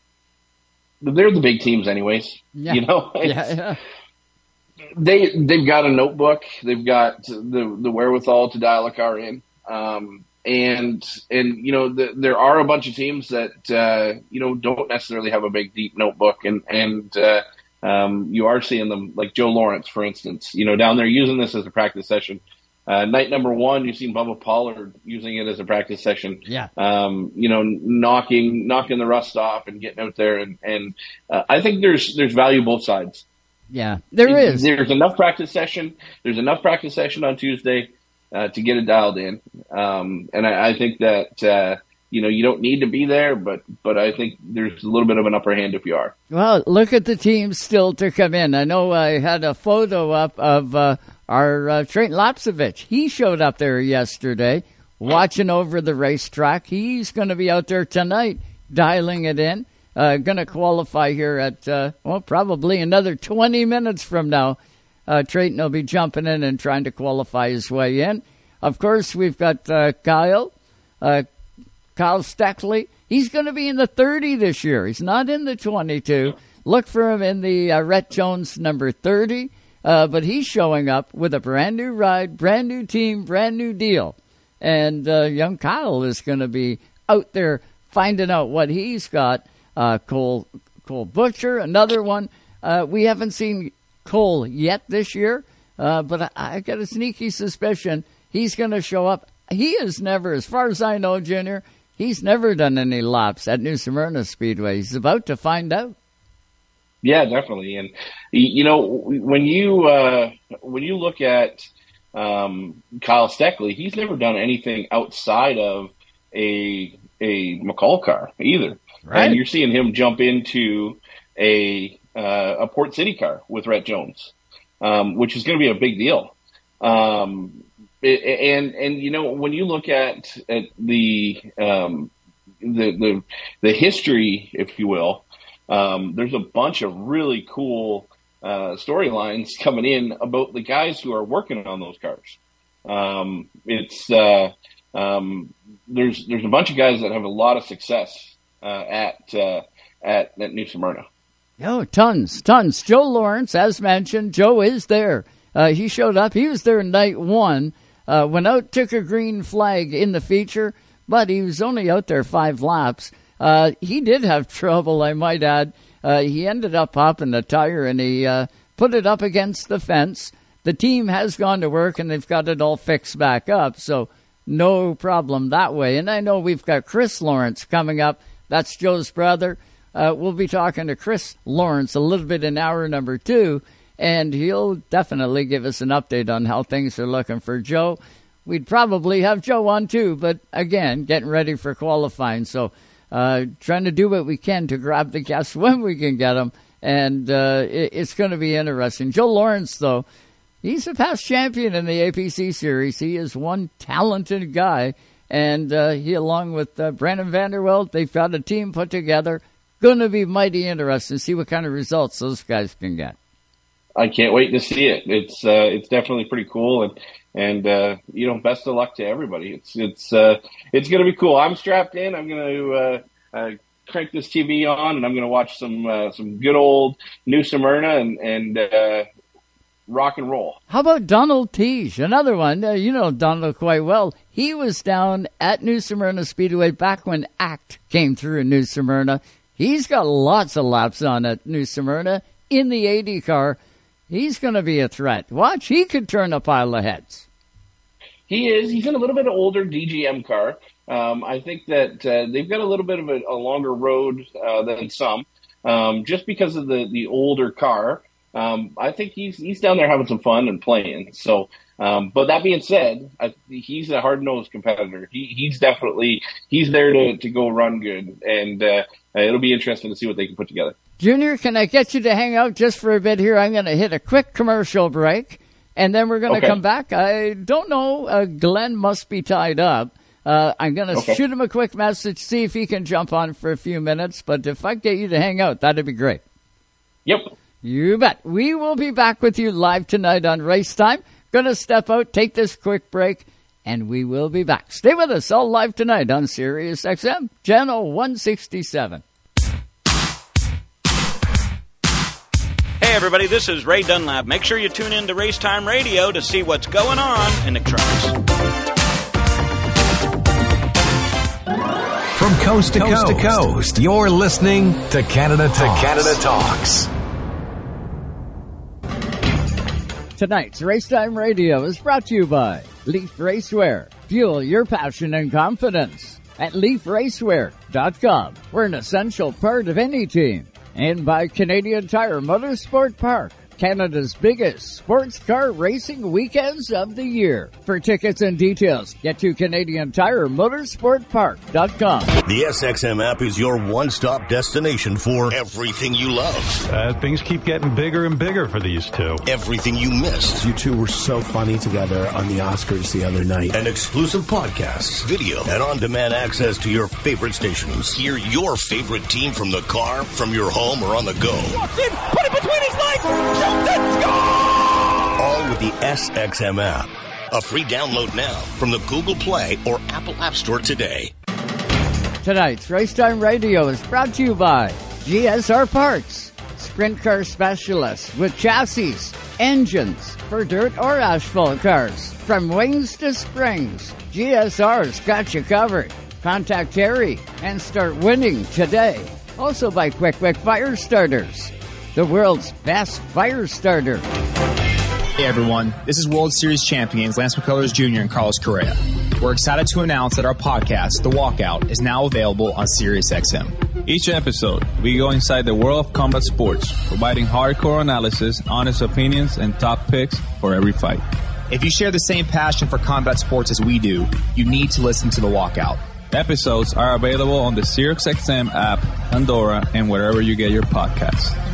they're the big teams, anyways. Yeah. You know, yeah, yeah. they they've got a notebook, they've got the the wherewithal to dial a car in, um, and and you know the, there are a bunch of teams that uh, you know don't necessarily have a big deep notebook, and and uh, um, you are seeing them like Joe Lawrence, for instance, you know down there using this as a practice session. Uh, night number one, you've seen Bubba Pollard using it as a practice session. Yeah. Um, you know, knocking knocking the rust off and getting out there, and and uh, I think there's there's value both sides. Yeah, there is. There's enough practice session. There's enough practice session on Tuesday uh, to get it dialed in, um, and I, I think that uh, you know you don't need to be there, but but I think there's a little bit of an upper hand if you are. Well, look at the teams still to come in. I know I had a photo up of uh, our uh, Trent Lapcevich. He showed up there yesterday, watching over the racetrack. He's going to be out there tonight, dialing it in. Uh, going to qualify here at uh, well, probably another 20 minutes from now. Uh, Treyten will be jumping in and trying to qualify his way in. Of course, we've got uh, Kyle, uh, Kyle Steckley. He's going to be in the 30 this year. He's not in the 22. Look for him in the uh, Rhett Jones number 30. Uh, but he's showing up with a brand new ride, brand new team, brand new deal. And uh, young Kyle is going to be out there finding out what he's got. Uh, Cole Cole Butcher, another one. Uh, we haven't seen Cole yet this year, uh, but I, I got a sneaky suspicion he's going to show up. He has never, as far as I know, Junior, he's never done any laps at New Smyrna Speedway. He's about to find out. Yeah, definitely. And you know, when you uh, when you look at um, Kyle Steckley, he's never done anything outside of a a McCall car either. Right. And you're seeing him jump into a uh, a Port City car with Rhett Jones, um, which is going to be a big deal. Um, and and you know when you look at at the um, the the the history, if you will, um, there's a bunch of really cool uh, storylines coming in about the guys who are working on those cars. Um, it's uh, um, there's there's a bunch of guys that have a lot of success uh, at, uh, at at New Smyrna. Oh, tons, tons. Joe Lawrence, as mentioned, Joe is there. Uh, he showed up. He was there night one. Uh, went out, took a green flag in the feature, but he was only out there five laps. Uh, he did have trouble, I might add. Uh, he ended up popping the tire and he uh, put it up against the fence. The team has gone to work and they've got it all fixed back up, so no problem that way. And I know we've got Chris Lawrence coming up. That's Joe's brother. Uh, we'll be talking to Chris Lawrence a little bit in hour number two, and he'll definitely give us an update on how things are looking for Joe. We'd probably have Joe on too, but again, getting ready for qualifying. So uh, trying to do what we can to grab the guests when we can get them, and uh, it, it's going to be interesting. Joe Lawrence, though, he's a past champion in the APC series. He is one talented guy, and uh, he, along with uh, Brandon Vanderwelt, they've got a team put together. Going to be mighty interesting to see what kind of results those guys can get. I can't wait to see it. It's uh, it's definitely pretty cool, and and uh, you know, best of luck to everybody. It's it's uh, it's going to be cool. I'm strapped in. I'm going to uh, uh, crank this TV on, and I'm going to watch some uh, some good old New Smyrna, and and rock and roll. How about Donald Theetge? Another one. Uh, you know Donald quite well. He was down at New Smyrna Speedway back when ACT came through in New Smyrna. He's got lots of laps on at New Smyrna in the 80 car. He's going to be a threat. Watch, he could turn a pile of heads. He is. He's in a little bit older DGM car. Um, I think that uh, they've got a little bit of a, a longer road uh, than some, um, just because of the the older car. Um, I think he's he's down there having some fun and playing. So, um, but that being said, I, he's a hard nosed competitor. He, he's definitely he's there to, to go run good, and uh, it'll be interesting to see what they can put together. Junior, can I get you to hang out just for a bit here? I'm going to hit a quick commercial break, and then we're going to Okay. come back. I don't know. Uh, Glenn must be tied up. Uh, I'm going to Okay. shoot him a quick message, see if he can jump on for a few minutes. But if I get you to hang out, that'd be great. Yep. You bet. We will be back with you live tonight on Race Time. Going to step out, take this quick break, and we will be back. Stay with us all live tonight on Sirius XM, channel 167. Hey everybody, this is Ray Dunlap. Make sure you tune in to Racetime Radio to see what's going on in the trucks. From coast to coast, to coast, you're listening to Canada Talks. To Canada Talks. Tonight's Racetime Radio is brought to you by Leaf Racewear. Fuel your passion and confidence at leafracewear.com. We're an essential part of any team. And by Canadian Tire Motorsport Park, Canada's biggest sports car racing weekends of the year. For tickets and details, get to Canadian Tire Motorsport.park.com. The SXM app is your one-stop destination for everything you love. Uh, things keep getting bigger and bigger for these two. Everything you missed. You two were so funny together on the Oscars the other night. And exclusive podcasts, video, and on-demand access to your favorite stations. Hear your favorite team from the car, from your home, or on the go. Walks in, put it between his legs, jumps in, score! All with the SXM app. A free download now from the Google Play or Apple App Store today. Tonight's Racetime Radio is brought to you by GSR Parts, sprint car specialists with chassis, engines for dirt or asphalt cars. From wings to springs, GSR's got you covered. Contact Terry and start winning today. Also by Quick Quick Fire Starters, the world's best fire starter. Hey everyone, this is World Series champions Lance McCullers Jr. and Carlos Correa. We're excited to announce that our podcast, The Walkout, is now available on SiriusXM. Each episode, we go inside the world of combat sports, providing hardcore analysis, honest opinions, and top picks for every fight. If you share the same passion for combat sports as we do, you need to listen to The Walkout. Episodes are available on the SiriusXM app, Pandora, and wherever you get your podcasts.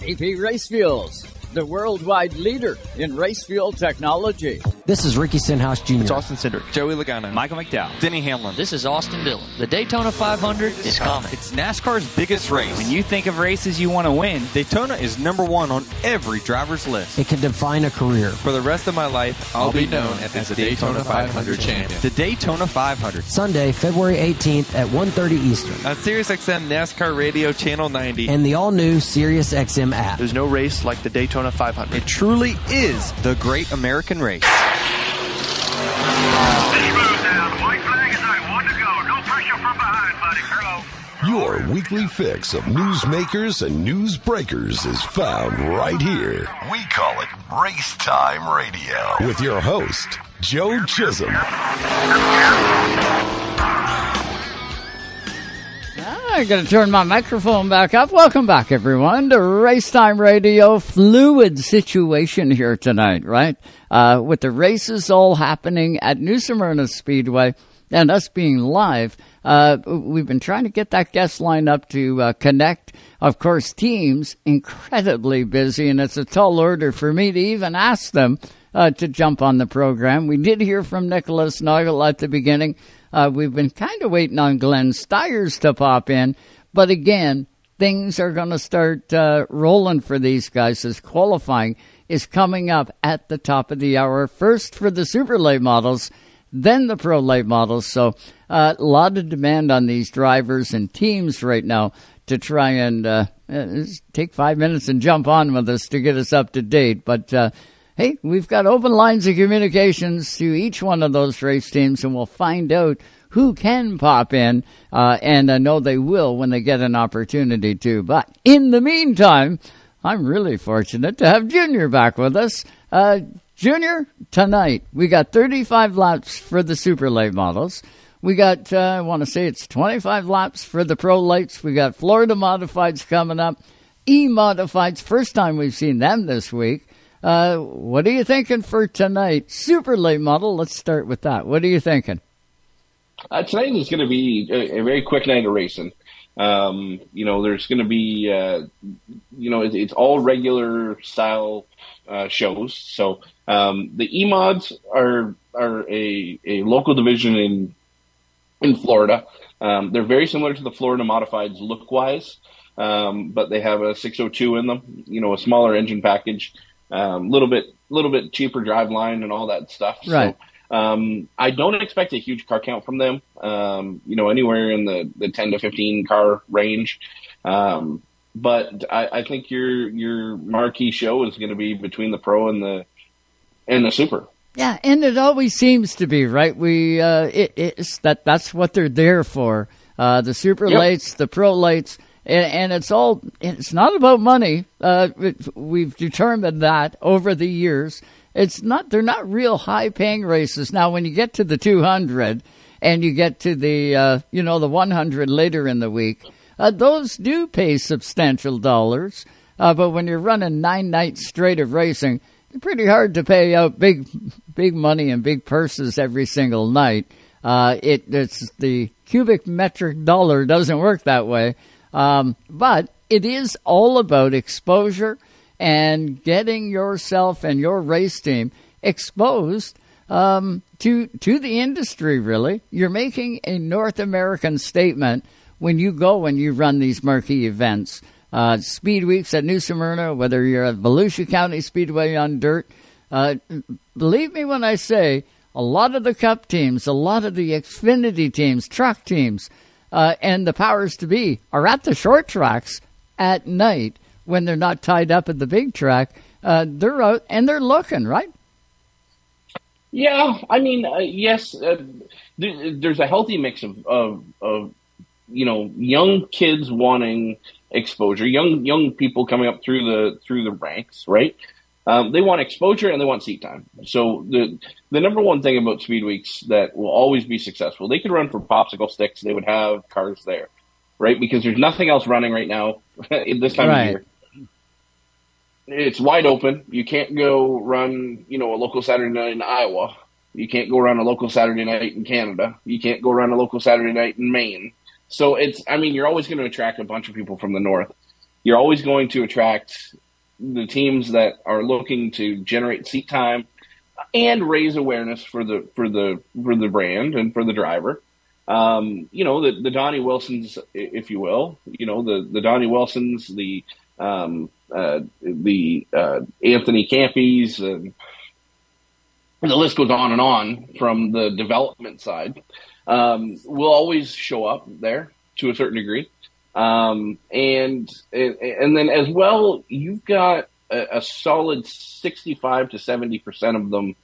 VP Race Fuels, the worldwide leader in race fuel technology. This is Ricky Stenhouse Jr. It's Austin Cindric, Joey Logano, Michael McDowell, Denny Hamlin. This is Austin Dillon. The Daytona 500 is coming. It's NASCAR's biggest race. When you think of races you want to win, Daytona is number one on every driver's list. It can define a career. For the rest of my life, I'll, I'll be be known known as, as the the Daytona, Daytona 500 500 champion. The Daytona 500. Sunday, February 18th at 1.30 Eastern. Uh, on SiriusXM NASCAR Radio Channel 90. And the all-new SiriusXM app. There's no race like the Daytona 500. It truly is the great American race. Your weekly fix of newsmakers and news breakers is found right here. We call it Race Time Radio. With your host, Joe Chisholm. I'm going to turn my microphone back up. Welcome back, everyone, to Racetime Radio. Fluid situation here tonight, right? Uh, with the races all happening at New Smyrna Speedway. and us being live, uh, we've been trying to get that guest line up to uh, connect. Of course, teams incredibly busy, and it's a tall order for me to even ask them uh, to jump on the program. We did hear from Nicholas Naugle at the beginning. Uh, we've been kind of waiting on Glenn Styres to pop in, but again, things are going to start uh, rolling for these guys as qualifying is coming up at the top of the hour. First for the super late models, then the pro late models. So uh, a lot of demand on these drivers and teams right now to try and uh, uh take five minutes and jump on with us to get us up to date. But uh, hey, we've got open lines of communications to each one of those race teams, and we'll find out who can pop in, uh, and I know they will when they get an opportunity to. But in the meantime, I'm really fortunate to have Junior back with us. Uh, Junior, tonight we got 35 laps for the super late models. We got, uh, I want to say it's 25 laps for the pro lights. We got Florida modifieds coming up. E modifieds, first time we've seen them this week. Uh, what are you thinking for tonight? Super late model. Let's start with that. What are you thinking? Uh, tonight is going to be a, a, very quick night of racing. Um, you know, there's going to be, uh, you know, it's, it's, all regular style uh, shows. So um, the E-mods are are a, a local division in in Florida. Um, they're very similar to the Florida modifieds look wise, um, but they have a 602 in them. You know, a smaller engine package, a um, little bit little bit cheaper drive line and all that stuff. Right. So, um, I don't expect a huge car count from them. Um, you know, anywhere in the, the 10 to 15 car range. Um, but I, I think your your marquee show is going to be between the pro and the and the super. Yeah, and it always seems to be right. We uh, it, it's that that's what they're there for. Uh, the super yep. lights, the pro lights, and, and, it's all. It's not about money. Uh, it, we've determined that over the years it's not they're not real high paying races. Now when you get to the 200 and you get to the uh, you know the 100 later in the week, uh, those do pay substantial dollars. Uh, but when you're running nine nights straight of racing, it's pretty hard to pay out big big money and big purses every single night. Uh, it it's the cubic metric dollar doesn't work that way. Um, but it is all about exposure and getting yourself and your race team exposed um, to to the industry. Really, you're making a North American statement when you go and you run these marquee events. Uh, speed weeks at New Smyrna, whether you're at Volusia County Speedway on dirt. Uh, believe me when I say a lot of the Cup teams, a lot of the Xfinity teams, truck teams, uh, and the powers to be are at the short tracks at night when they're not tied up at the big track, uh, they're out and they're looking, right? Yeah, I mean, uh, yes, uh, there's a healthy mix of, of, of, you know, young kids wanting exposure, young young people coming up through the through the ranks, right? Um, they want exposure and they want seat time. So the the number one thing about speed weeks that will always be successful, they could run for popsicle sticks. They would have cars there, right? Because there's nothing else running right now in this time right. of year it's wide open. You can't go run, you know, a local Saturday night in Iowa. You can't go run a local Saturday night in Canada. You can't go run a local Saturday night in Maine. So it's, I mean, you're always going to attract a bunch of people from the north. You're always going to attract the teams that are looking to generate seat time and raise awareness for the for the for the brand and for the driver. Um, you know, the the Donnie Wilsons, if you will. You know, the the Donnie Wilsons, the um, uh, the uh, Anthony Campies, and the list goes on and on from the development side, um, will always show up there to a certain degree. Um, and, and then as well, you've got a, a solid 65 to 70% of them,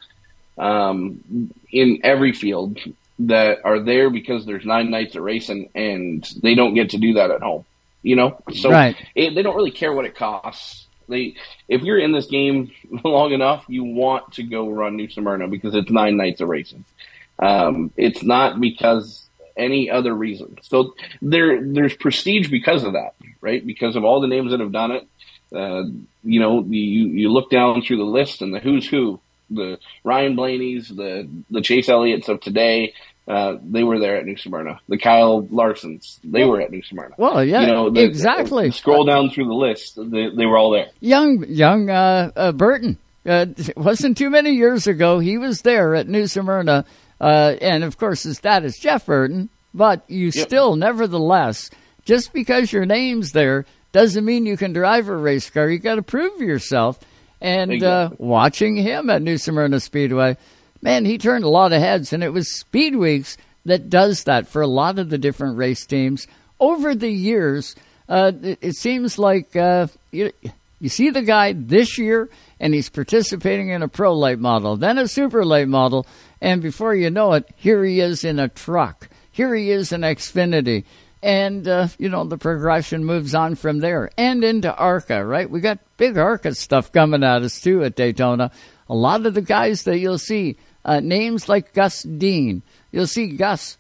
um, in every field that are there because there's nine nights of racing and they don't get to do that at home you know. So right. it, they don't really care what it costs. They, if you're in this game long enough, you want to go run New Smyrna because it's nine nights of racing. Um, it's not because any other reason. So there, there's prestige because of that, right? Because of all the names that have done it. Uh, you know, you, you look down through the list and the who's who the Ryan Blaney's, the the Chase Elliott's of today. Uh, they were there at New Smyrna. The Kyle Larsons, they were at New Smyrna. Well, yeah, you know, the, exactly. scroll down through the list; they, they were all there. Young, young uh, uh, Burton. Uh, it wasn't too many years ago. He was there at New Smyrna, uh, and of course his dad is Jeff Burton. But you Yep. still, nevertheless, just because your name's there doesn't mean you can drive a race car. You got to prove yourself. And uh, watching him at New Smyrna Speedway, man, he turned a lot of heads, and it was Speed Weeks that does that for a lot of the different race teams over the years. Uh, it, it seems like uh, you, you see the guy this year, and he's participating in a pro late model, then a super late model, and before you know it, here he is in a truck. Here he is in Xfinity. And, uh, you know, the progression moves on from there and into ARCA, right? We got big ARCA stuff coming at us, too, at Daytona. A lot of the guys that you'll see, uh, names like Gus Dean, you'll see Gus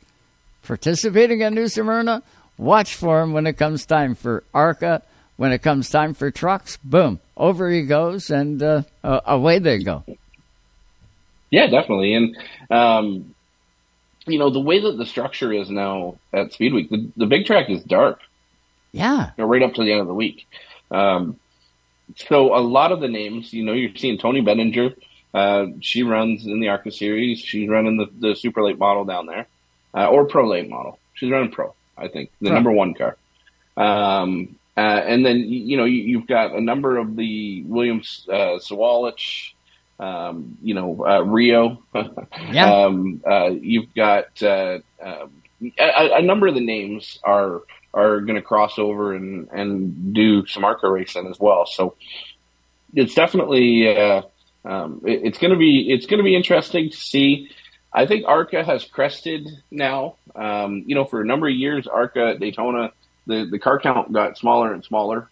participating at New Smyrna. Watch for him when it comes time for ARCA. When it comes time for trucks, boom, over he goes, and uh, uh, away they go. Yeah, definitely. And, um, you know, the way that the structure is now at Speed Week, the, the big track is dark. Yeah. you know, right up to the end of the week. Um, so a lot of the names, you know, you're seeing Toni Breidinger. Uh, she runs in the ARCA series. She's running the, the super late model down there, uh, or pro late model. She's running pro, I think, the number one car. Um, uh, and then, you you know, you, you've got a number of the Williams, uh, Sawalich, um, you know, uh, Rio. Yeah. Um, uh, you've got, uh, um, a, a number of the names are, are going to cross over and, and do some ARCA racing as well. So it's definitely, uh, um, it- it's going to be, it's going to be interesting to see. I think ARCA has crested now. Um, you know, for a number of years, ARCA Daytona, the, the car count got smaller and smaller.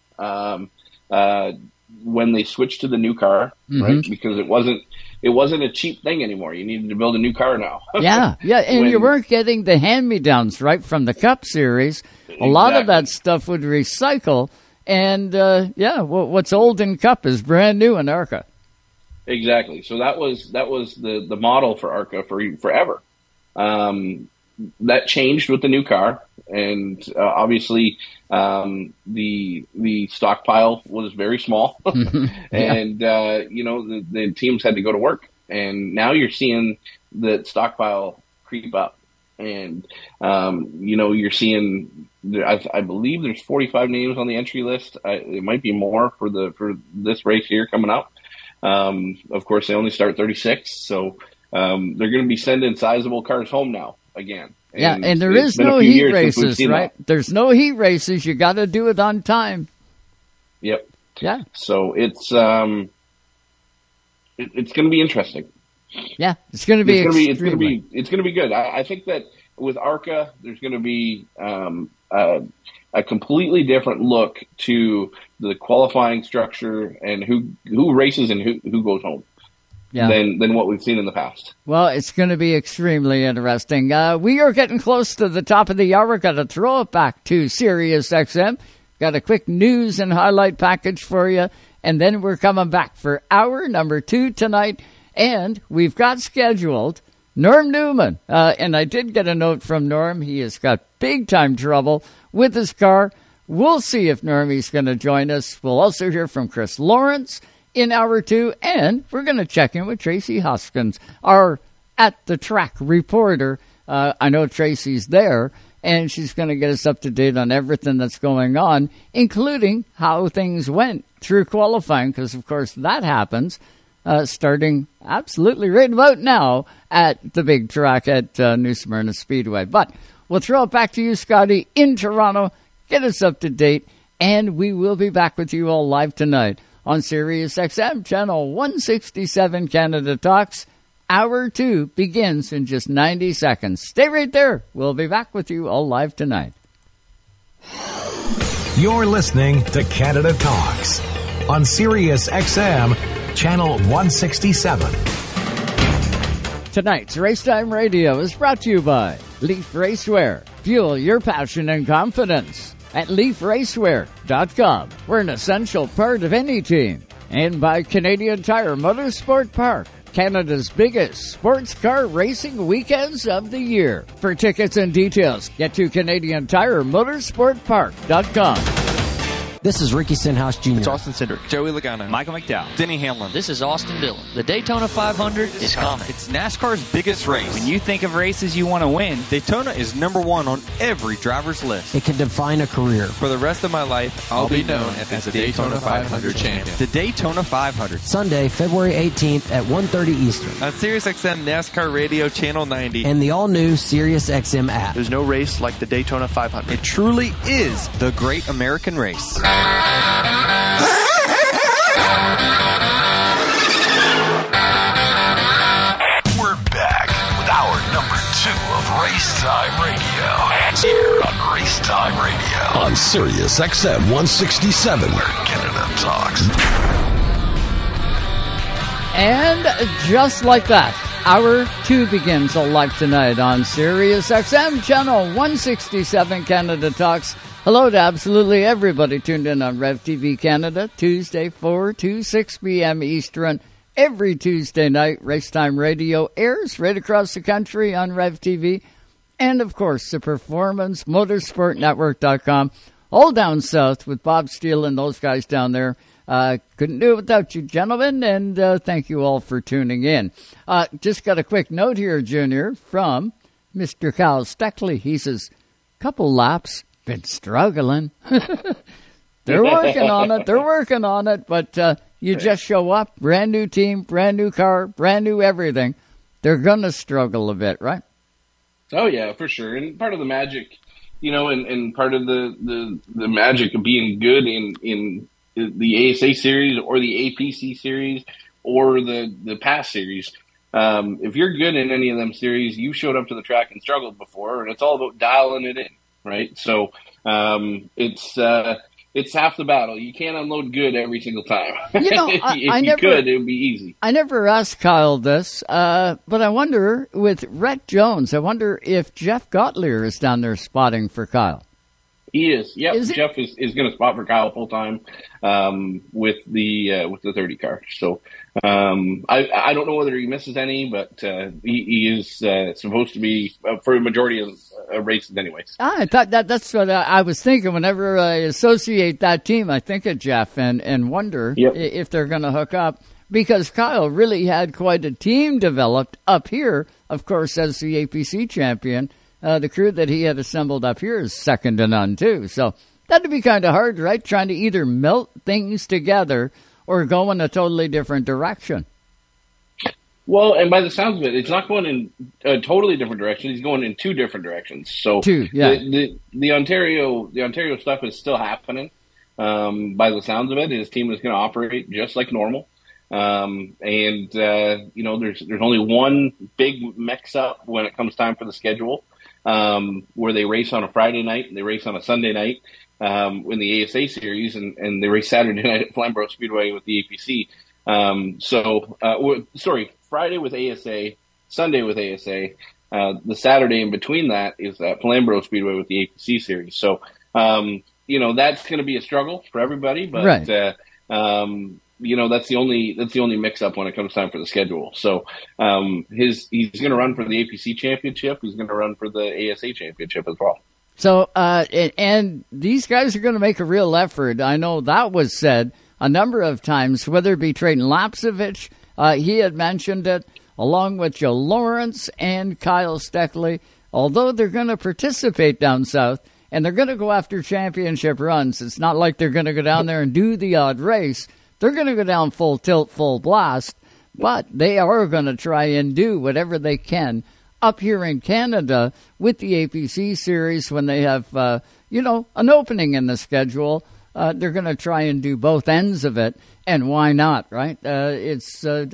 When they switched to the new car, right? Mhm. Because it wasn't, it wasn't a cheap thing anymore. You needed to build a new car now. yeah, yeah, and you weren't getting the hand-me-downs right from the Cup Series. A lot of that stuff would recycle, and uh, yeah, wha- what's old in Cup is brand new in ARCA. Exactly. So that was that was the the model for ARCA for forever. Um, that changed with the new car, and uh, obviously um, the the stockpile was very small, and uh, you know the, the teams had to go to work, and now you're seeing the stockpile creep up, and um, you know you're seeing. I, I believe there's 45 names on the entry list. I, it might be more for the for this race here coming up. Um, of course, they only start 36, so um, they're going to be sending sizable cars home now again. yeah, and there is no heat years since we've races, right? that. There's no heat races. You got to do it on time. Yep. Yeah, So it's um, it, it's going to be interesting. yeah, it's going to be it's going to be it's going to be it's going to be good. I, I think that with ARCA, there's going to be um, a, a completely different look to the qualifying structure and who who races and who who goes home Yeah. than than what we've seen in the past. Well, it's going to be extremely interesting. Uh, we are getting close to the top of the hour. Got to throw it back to Sirius XM. Got a quick news and highlight package for you, and then we're coming back for hour number two tonight. And we've got scheduled Norm Newman. Uh, and I did get a note from Norm. He has got big time trouble with his car. We'll see if Normie's going to join us. We'll also hear from Chris Lawrence in hour two, and we're going to check in with Tracy Hoskins, our at the track reporter. Uh, I know Tracy's there, and she's going to get us up to date on everything that's going on, including how things went through qualifying, because of course that happens uh, starting absolutely right about now at the big track at uh, New Smyrna Speedway. But we'll throw it back to you, Scotty, in Toronto. Get us up to date, and we will be back with you all live tonight on Sirius XM channel 167 Canada Talks. Hour two begins in just 90 seconds. Stay right there. We'll be back with you all live tonight. You're listening to Canada Talks on Sirius XM channel 167. Tonight's Racetime Radio is brought to you by Leaf Racewear. Fuel your passion and confidence at leafracewear.com. We're an essential part of any team. And by Canadian Tire Motorsport Park. Canada's biggest sports car racing weekends of the year. For tickets and details, get to Canadian Tire Motorsportpark.com. This is Ricky Stenhouse Jr. It's Austin Cindric, Joey Logano, Michael McDowell, Denny Hamlin. This is Austin Dillon. The Daytona 500 is coming. It's NASCAR's biggest race. When you think of races you want to win, Daytona is number one on every driver's list. It can define a career. For the rest of my life, I'll, be known as, as the Daytona 500 champion. The Daytona 500. Sunday, February 18th at 1.30 Eastern. On SiriusXM NASCAR Radio Channel 90. And the all-new SiriusXM app. There's no race like the Daytona 500. It truly is the great American race. We're back with hour number two of Race Time Radio. Here on Race Time Radio. On Sirius XM 167. Where Canada talks. And just like that, hour two begins live tonight on Sirius XM channel 167 Canada Talks. Hello to absolutely everybody tuned in on Rev TV Canada, Tuesday 4 to 6 p.m. Eastern. Every Tuesday night, Racetime Radio airs right across the country on Rev TV. And of course, the Performance Motorsport Network.com, all down south with Bob Steele and those guys down there. Uh, couldn't do it without you, gentlemen, and uh, thank you all for tuning in. Uh, just got a quick note here, Junior, from Mr. Kyle Steckly. He says, couple laps, been struggling. They're working on it. They're working on it, but uh, you just show up, brand new team, brand new car, brand new everything. They're going to struggle a bit, right? Oh yeah, for sure. And part of the magic, you know, and, and part of the, the, the magic of being good in, in the ASA series or the APC series or the, the past series. Um, if you're good in any of them series, you showed up to the track and struggled before, and it's all about dialing it in, right? So um, it's uh, it's half the battle. You can't unload good every single time. You know, I, if I you never, could, it would be easy. I never asked Kyle this, uh, but I wonder with Rette Jones, I wonder if Jeff Gottlieb is down there spotting for Kyle. He is. Yep. Is Jeff is, is going to spot for Kyle full time um, with the uh, with the thirty car. So um, I I don't know whether he misses any, but uh, he, he is uh, supposed to be uh, for a majority of uh, races, anyways. Ah, I thought that that's what I, I was thinking. Whenever I associate that team, I think of Jeff and and wonder Yep. if they're going to hook up because Kyle really had quite a team developed up here. Of course, as the APC champion, uh, the crew that he had assembled up here is second to none too. So that'd be kind of hard, right? Trying to either melt things together or go in a totally different direction. Well, and by the sounds of it, it's not going in a totally different direction. He's going in two different directions. So Two, yeah. the, the, the Ontario the Ontario stuff is still happening. Um, by the sounds of it, his team is going to operate just like normal. Um, and uh, you know, there's there's only one big mix up when it comes time for the schedule, um, where they race on a Friday night and they race on a Sunday night um, in the ASA series, and, and they race Saturday night at Flamborough Speedway with the APC. Um, so, uh, w- sorry, Friday with ASA, Sunday with ASA. Uh, the Saturday in between that is at Flamborough Speedway with the APC series. So, um, you know, that's going to be a struggle for everybody, but, Right. uh, um, you know, that's the only, that's the only mix up when it comes time for the schedule. So, um, his, he's going to run for the APC championship. He's going to run for the ASA championship as well. So, uh, and, and these guys are going to make a real effort. I know that was said a number of times, whether it be Treyten Lapcevich, uh, he had mentioned it, along with Joe Lawrence and Kyle Steckly. Although they're going to participate down south and they're going to go after championship runs, it's not like they're going to go down there and do the odd race. They're going to go down full tilt, full blast, but they are going to try and do whatever they can up here in Canada with the APC series when they have, uh, you know, an opening in the schedule. Uh, they're going to try and do both ends of it, and why not, right? Uh, it's uh,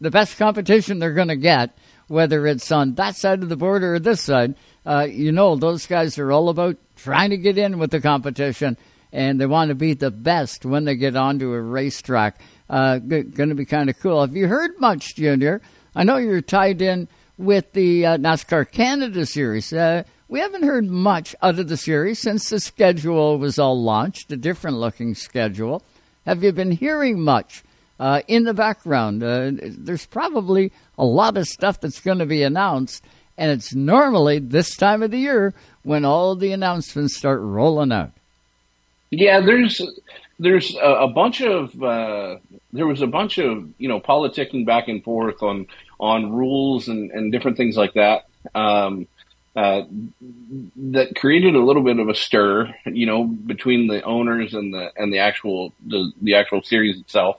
the best competition they're going to get, whether it's on that side of the border or this side. Uh, you know, those guys are all about trying to get in with the competition, and they want to be the best when they get onto a racetrack. Uh, g- going to be kind of cool. Have you heard much, Junior? I know you're tied in with the uh, NASCAR Canada series. Uh, we haven't heard much out of the series since the schedule was all launched, a different looking schedule. Have you been hearing much uh, in the background. Uh, there's probably a lot of stuff that's going to be announced, and it's normally this time of the year when all the announcements start rolling out. Yeah, there's there's a, a bunch of uh, there was a bunch of you know politicking back and forth on on rules and, and different things like that. Um, uh, that created a little bit of a stir, you know, between the owners and the and the actual the, the actual series itself.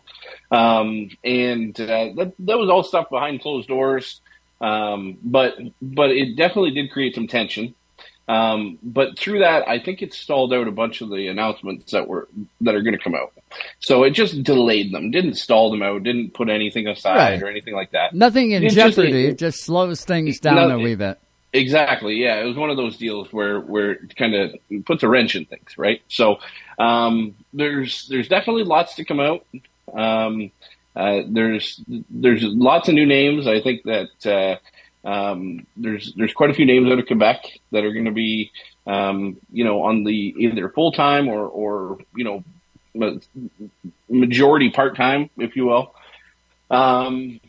Um, and uh, that that was all stuff behind closed doors. Um, but but it definitely did create some tension. Um, but through that, I think it stalled out a bunch of the announcements that were that are going to come out. So it just delayed them, didn't stall them out, didn't put anything aside Right. or anything like that. Nothing in It just- jeopardy. it- It just slows things down No, a wee bit. Exactly. Yeah, it was one of those deals where where it kind of puts a wrench in things, right? So um, there's there's definitely lots to come out. Um, uh, there's there's lots of new names. I think that uh, um, there's there's quite a few names out of Quebec that are going to be um, you know on the either full time or or you know majority part time, if you will. Um,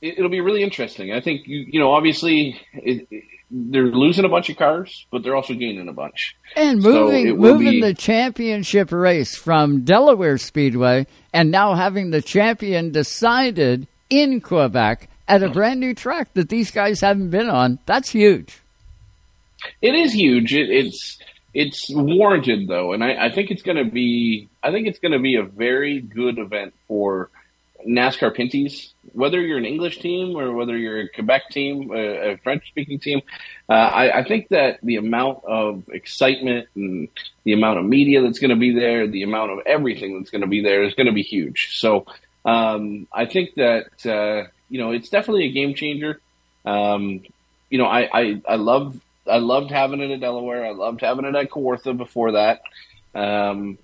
it, it'll be really interesting. I think you you know obviously it, it, they're losing a bunch of cars, but they're also gaining a bunch. And moving will moving be- the championship race from Delaware Speedway and now having the champion decided in Quebec at a brand new track that these guys haven't been on, that's huge. It is huge. It, it's it's warranted though, and I, I think it's going to be I think it's going to be a very good event for NASCAR Pinty's. Whether you're an English team or whether you're a Quebec team, a, a French speaking team, uh, I, I think that the amount of excitement and the amount of media that's going to be there, the amount of everything that's going to be there is going to be huge. So um, I think that uh, you know it's definitely a game changer. Um, you know, I, I, I love I loved having it at Delaware. I loved having it at Kawartha before that. Um,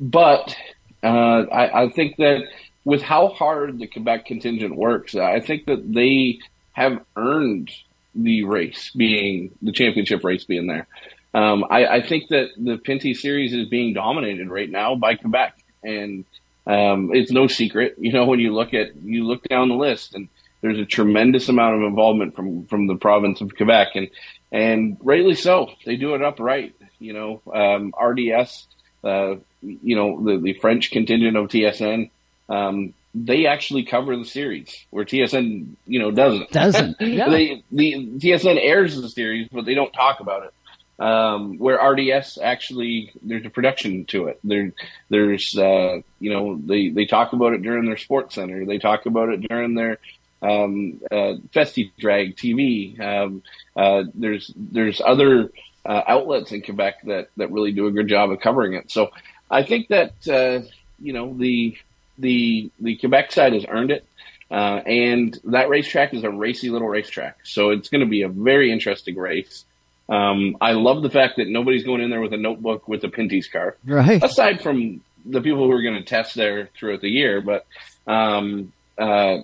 but uh, I, I think that with how hard the Quebec contingent works, I think that they have earned the race being the championship race being there. Um, I, I think that the Pinty series is being dominated right now by Quebec, and um, it's no secret. You know, when you look at you look down the list, and there's a tremendous amount of involvement from from the province of Quebec, and and rightly so. They do it upright. You know, um, RDS, uh, you know, the the French contingent of TSN, um, they actually cover the series where TSN, you know, doesn't. Doesn't, yeah. they the TSN airs the series, but they don't talk about it. Um, where RDS actually, there's a production to it. There, there's, uh, you know, they, they talk about it during their sports center. They talk about it during their, um, uh, Festi Drag TV. Um, uh, there's, there's other, uh, outlets in Quebec that, that really do a good job of covering it. So I think that, uh, you know, the, the, the Quebec side has earned it. Uh, and that racetrack is a racy little racetrack. So it's going to be a very interesting race. Um, I love the fact that nobody's going in there with a notebook with a Pinty's car. Right. Aside from the people who are going to test there throughout the year, but, um, uh,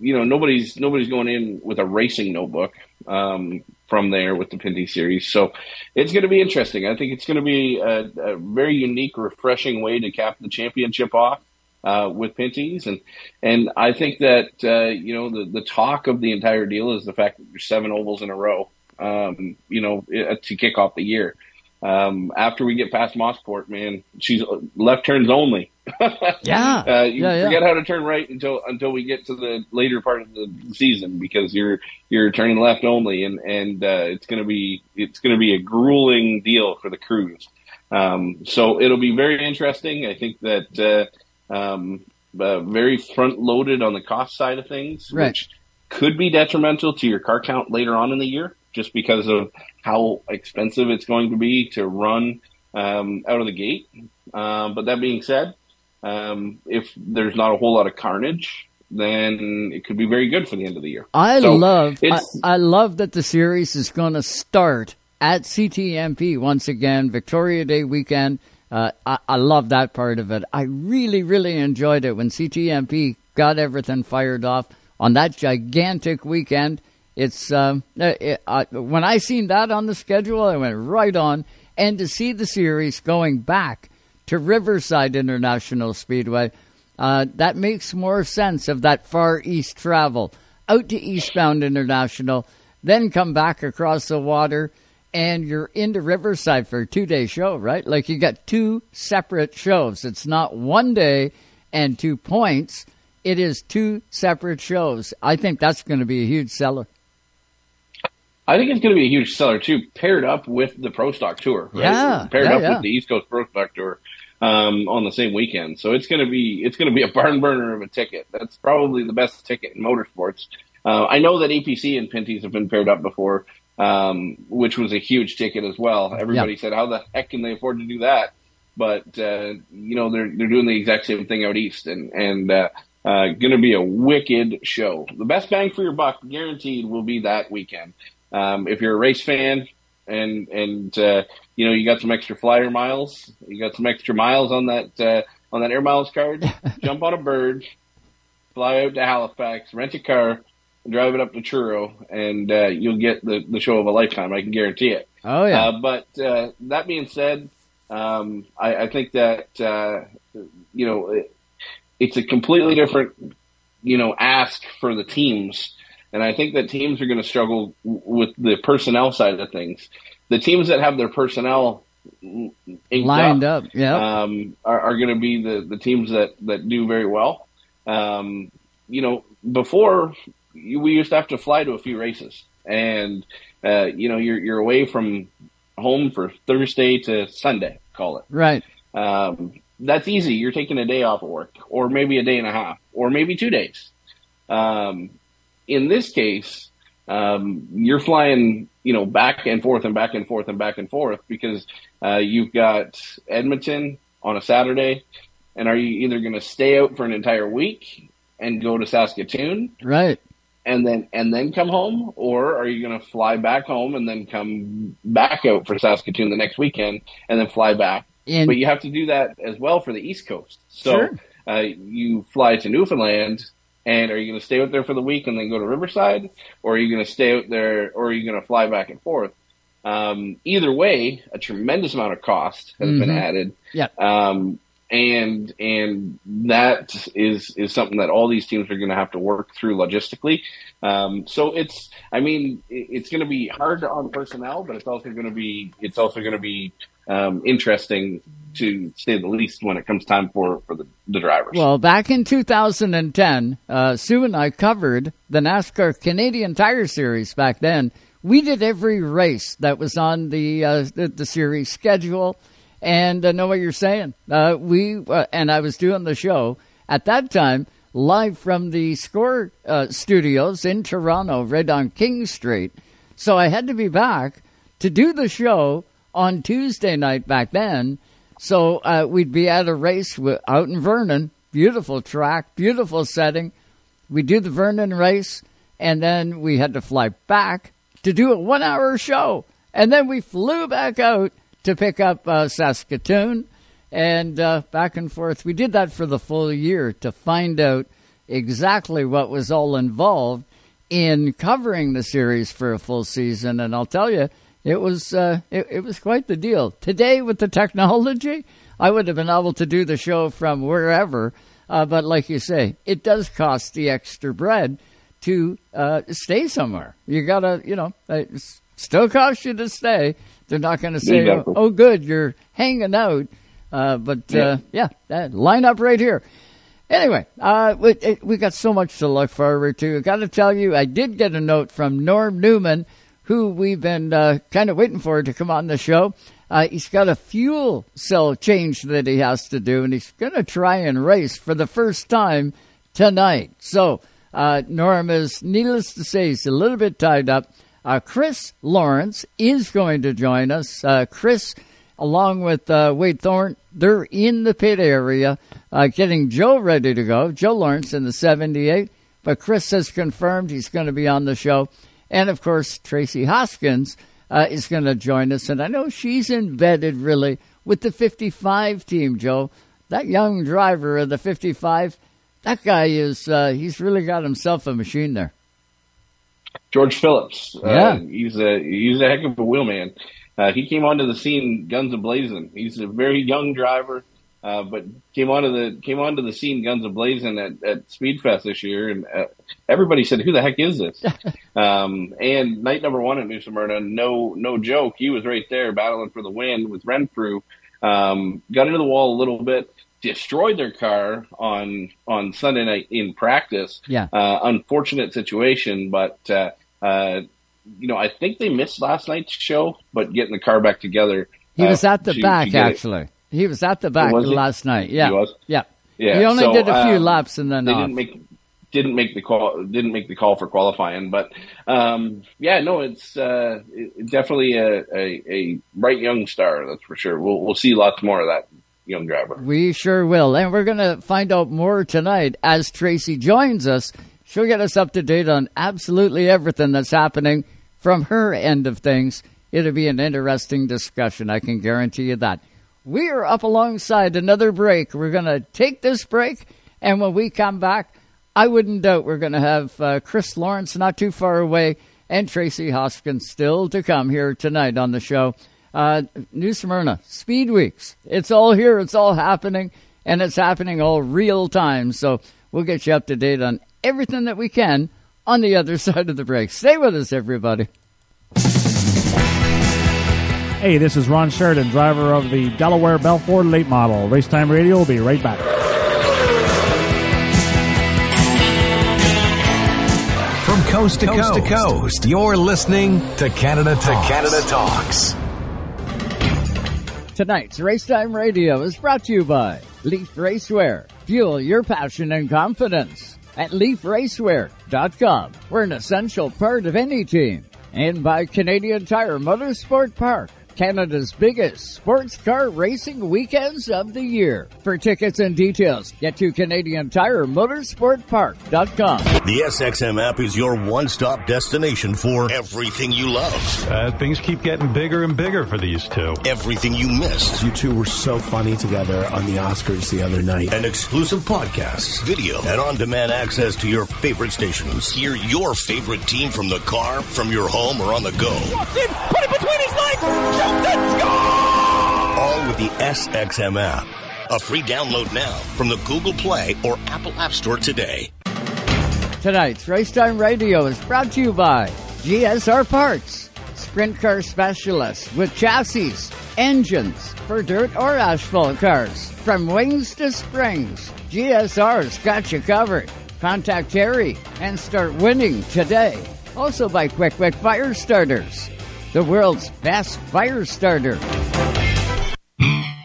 you know, nobody's, nobody's going in with a racing notebook, um, from there with the Pinty series. So it's going to be interesting. I think it's going to be a, a very unique, refreshing way to cap the championship off. Uh, with Pinty's and and I think that uh, you know the the talk of the entire deal is the fact that there's seven ovals in a row. Um, you know uh, to kick off the year. Um, after we get past Mosport, man, she's left turns only. Yeah. uh, you Yeah, yeah. forget how to turn right until until we get to the later part of the season because you're you're turning left only, and and uh, it's gonna be it's gonna be a grueling deal for the crews. Um, so it'll be very interesting. I think that uh, um, uh, very front loaded on the cost side of things, Right. which could be detrimental to your car count later on in the year, just because of how expensive it's going to be to run um, out of the gate. Um, but that being said, um, if there's not a whole lot of carnage, then it could be very good for the end of the year. I So love I, I love that the series is going to start at CTMP once again, Victoria Day weekend. Uh, I, I love that part of it. I really, really enjoyed it when CTMP got everything fired off on that gigantic weekend. It's um, it, uh, when I seen that on the schedule, I went right on, and to see the series going back to Riverside International Speedway, Uh, that makes more sense of that far east travel out to Eastbound International, then come back across the water, and you're into Riverside for a two day show, right? Like you got two separate shows. It's not one day and two points. It is two separate shows. I think that's going to be a huge seller. I think it's going to be a huge seller too, paired up with the Pro Stock Tour. Right? Yeah, paired yeah, up yeah. with the East Coast Pro Stock Tour um, on the same weekend. So it's going to be it's going to be a barn burner of a ticket. That's probably the best ticket in motorsports. Uh, I know that APC and Pinty's have been paired up before, um, which was a huge ticket as well. Everybody Yeah. said, "How the heck can they afford to do that?" But uh, you know they're they're doing the exact same thing out east, and and uh, uh, going to be a wicked show. The best bang for your buck, guaranteed, will be that weekend. Um, if you're a race fan and and uh, you know you got some extra flyer miles, you got some extra miles on that uh, on that air miles card, jump on a bird, fly out to Halifax, rent a car, drive it up to Truro, and uh, you'll get the the show of a lifetime. I can guarantee it. Oh yeah. Uh, but uh, that being said, um, I, I think that uh, you know it, it's a completely different you know ask for the teams, and I think that teams are going to struggle with the personnel side of things. The teams that have their personnel Lined up, yeah. um, are, are going to be the, the teams that, that do very well. Um, you know, before we used to have to fly to a few races, and uh, you know you're you're away from home for Thursday to Sunday, call it. Right. Um, that's easy. You're taking a day off of work, or maybe a day and a half, or maybe two days. Um, in this case, um, you're flying, you know, back and forth and back and forth and back and forth because uh, you've got Edmonton on a Saturday, and are you either going to stay out for an entire week and go to Saskatoon, Right. and then and then come home, or are you going to fly back home and then come back out for Saskatoon the next weekend and then fly back? And- but you have to do that as well for the East Coast. So Sure. uh, you fly to Newfoundland, and are you going to stay out there for the week and then go to Riverside, or are you going to stay out there, or are you going to fly back and forth? Um, either way, a tremendous amount of cost has been Mhm. added. Yeah. Um, and and that is is something that all these teams are going to have to work through logistically. Um, so it's, I mean, it- it's going to be hard on personnel, but it's also going to be it's also going to be um, interesting to say the least when it comes time for for the, the drivers. Well, back in 2010, uh, Sue and I covered the NASCAR Canadian Tire Series back then. We did every race that was on the uh, the, the series schedule, and I know what you're saying. Uh, we uh, and I was doing the show at that time live from the Score uh, Studios in Toronto, right on King Street. So I had to be back to do the show on Tuesday night back then. So uh, we'd be at a race wi- out in Vernon, beautiful track, beautiful setting. We do the Vernon race, and then we had to fly back to do a one-hour show, and then we flew back out to pick up uh, Saskatoon, and uh, back and forth. We did that for the full year to find out exactly what was all involved in covering the series for a full season, and I'll tell you, it was uh, it, it was quite the deal. Today, with the technology, I would have been able to do the show from wherever. Uh, but like you say, it does cost the extra bread to uh, stay somewhere. You gotta, you know, it still costs you to stay. They're not going to say, Exactly. "Oh, good, you're hanging out." Uh, but uh, yeah, that line up right here. Anyway, uh, we, it- we got so much to look forward to. Got to tell you, I did get a note from Norm Newman, who we've been uh, kind of waiting for to come on the show. Uh, he's got a fuel cell change that he has to do, and he's going to try and race for the first time tonight. So, uh, Norm is, needless to say, he's a little bit tied up. Uh, Kris Lawrence is going to join us. Uh, Kris, along with uh, Wade Thorne, they're in the pit area uh, getting Joe ready to go. Joe Lawrence in the 78, but Kris has confirmed he's going to be on the show. And of course, Tracy Hoskins uh, is going to join us. And I know she's embedded really with the 55 team, Joe. That young driver of the 55, that guy is, he's really got himself a machine there. George Phillips. Yeah. Uh, he's a he's a heck of a wheelman. Uh, he came onto the scene guns a blazing. He's a very young driver. uh, but came onto the came onto the scene guns a blazing at, at Speedfest this year, and uh, everybody said, "Who the heck is this?" um, and night number one at New Smyrna, no no joke, he was right there battling for the win with Renfrew. Um, got into the wall a little bit, destroyed their car on on Sunday night in practice. Yeah. Uh, unfortunate situation, but uh, uh, you know I think they missed last night's show, but getting the car back together. He was uh, at the to- to back it- actually. He was at the back Was last night. Yeah. He was? Yeah. Yeah, He only so, did a few um, laps and then they off. didn't make didn't make the call didn't make the call for qualifying, but um, yeah, no, it's uh, it- definitely a, a, a bright young star, that's for sure. We'll we'll see lots more of that young driver. We sure will. And we're going to find out more tonight as Tracy joins us. She'll get us up to date on absolutely everything that's happening from her end of things. It'll be an interesting discussion. I can guarantee you that. We are up alongside another break. We're going to take this break, and when we come back, I wouldn't doubt we're going to have uh, Kris Lawrence not too far away and Tracy Hoskins still to come here tonight on the show. Uh, New Smyrna, Speed Weeks. It's all here, it's all happening, and it's happening all real time. So we'll get you up to date on everything that we can on the other side of the break. Stay with us, everybody. Hey, this is Ron Sheridan, driver of the Delaware Belford Late Model. Racetime Radio will be right back. From coast to coast, to coast, you're listening to Canada Talks. Canada Talks. Tonight's Racetime Radio is brought to you by Leaf Racewear. Fuel your passion and confidence at leafracewear.com. We're an essential part of any team. And by Canadian Tire Motorsport Park, Canada's biggest sports car racing weekends of the year. For tickets and details, get to Canadian Tire Motorsport The SXM app is your one-stop destination for everything you love. Uh, things keep getting bigger and bigger for these two. Everything you missed. You two were so funny together on the Oscars the other night. And exclusive podcasts, video, and on-demand access to your favorite stations. Hear your favorite team from the car, from your home, or on the go. Walks in, put it between his legs, jumps in, score! All with the SXM app. A free download now from the Google Play or Apple App Store today. Tonight's Racetime Radio is brought to you by GSR Parts, sprint car specialists with chassis, engines for dirt or asphalt cars. From wings to springs, GSR's got you covered. Contact Terry and start winning today. Also by Quick Quick Fire Starters, the world's best fire starter.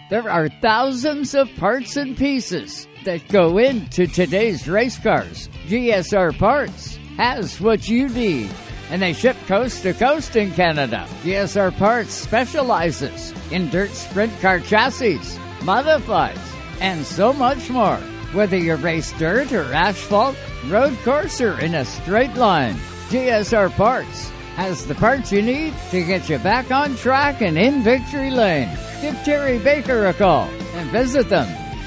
There are thousands of parts and pieces that go into today's race cars. GSR Parts has what you need, and they ship coast to coast in Canada. GSR Parts specializes in dirt sprint car chassis, modifieds, and so much more. Whether you race dirt or asphalt, road course, or in a straight line, GSR Parts has the parts you need to get you back on track and in victory lane. Give Terry Baker a call and visit them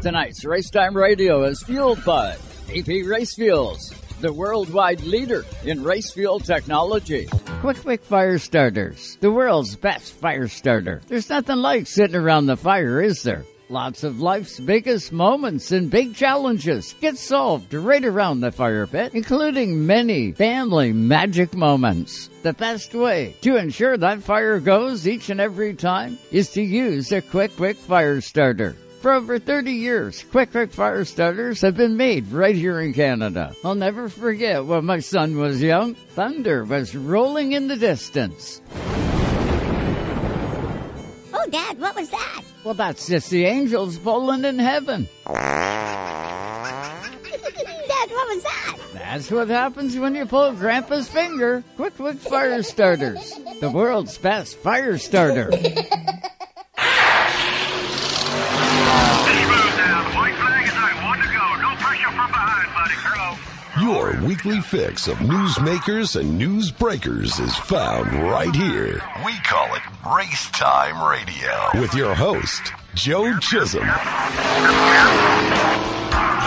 Tonight's Racetime Radio is fueled by VP Race Fuels, the worldwide leader in race fuel technology. Quick Quick Fire Starters, the world's best fire starter. There's nothing like sitting around the fire, is there? Lots of life's biggest moments and big challenges get solved right around the fire pit, including many family magic moments. The best way to ensure that fire goes each and every time is to use a Quick Quick Fire Starter. For over 30 years, Quick Quick Fire Starters have been made right here in Canada. I'll never forget when my son was young. Thunder was rolling in the distance. Oh, Dad, what was that? Well, that's just the angels bowling in heaven. Dad, what was that? That's what happens when you pull Grandpa's finger. Quick Quick Fire Starters, the world's best fire starter. Your weekly fix of newsmakers and news breakers is found right here. We call it Race Time Radio. With your host, Joe Chisholm.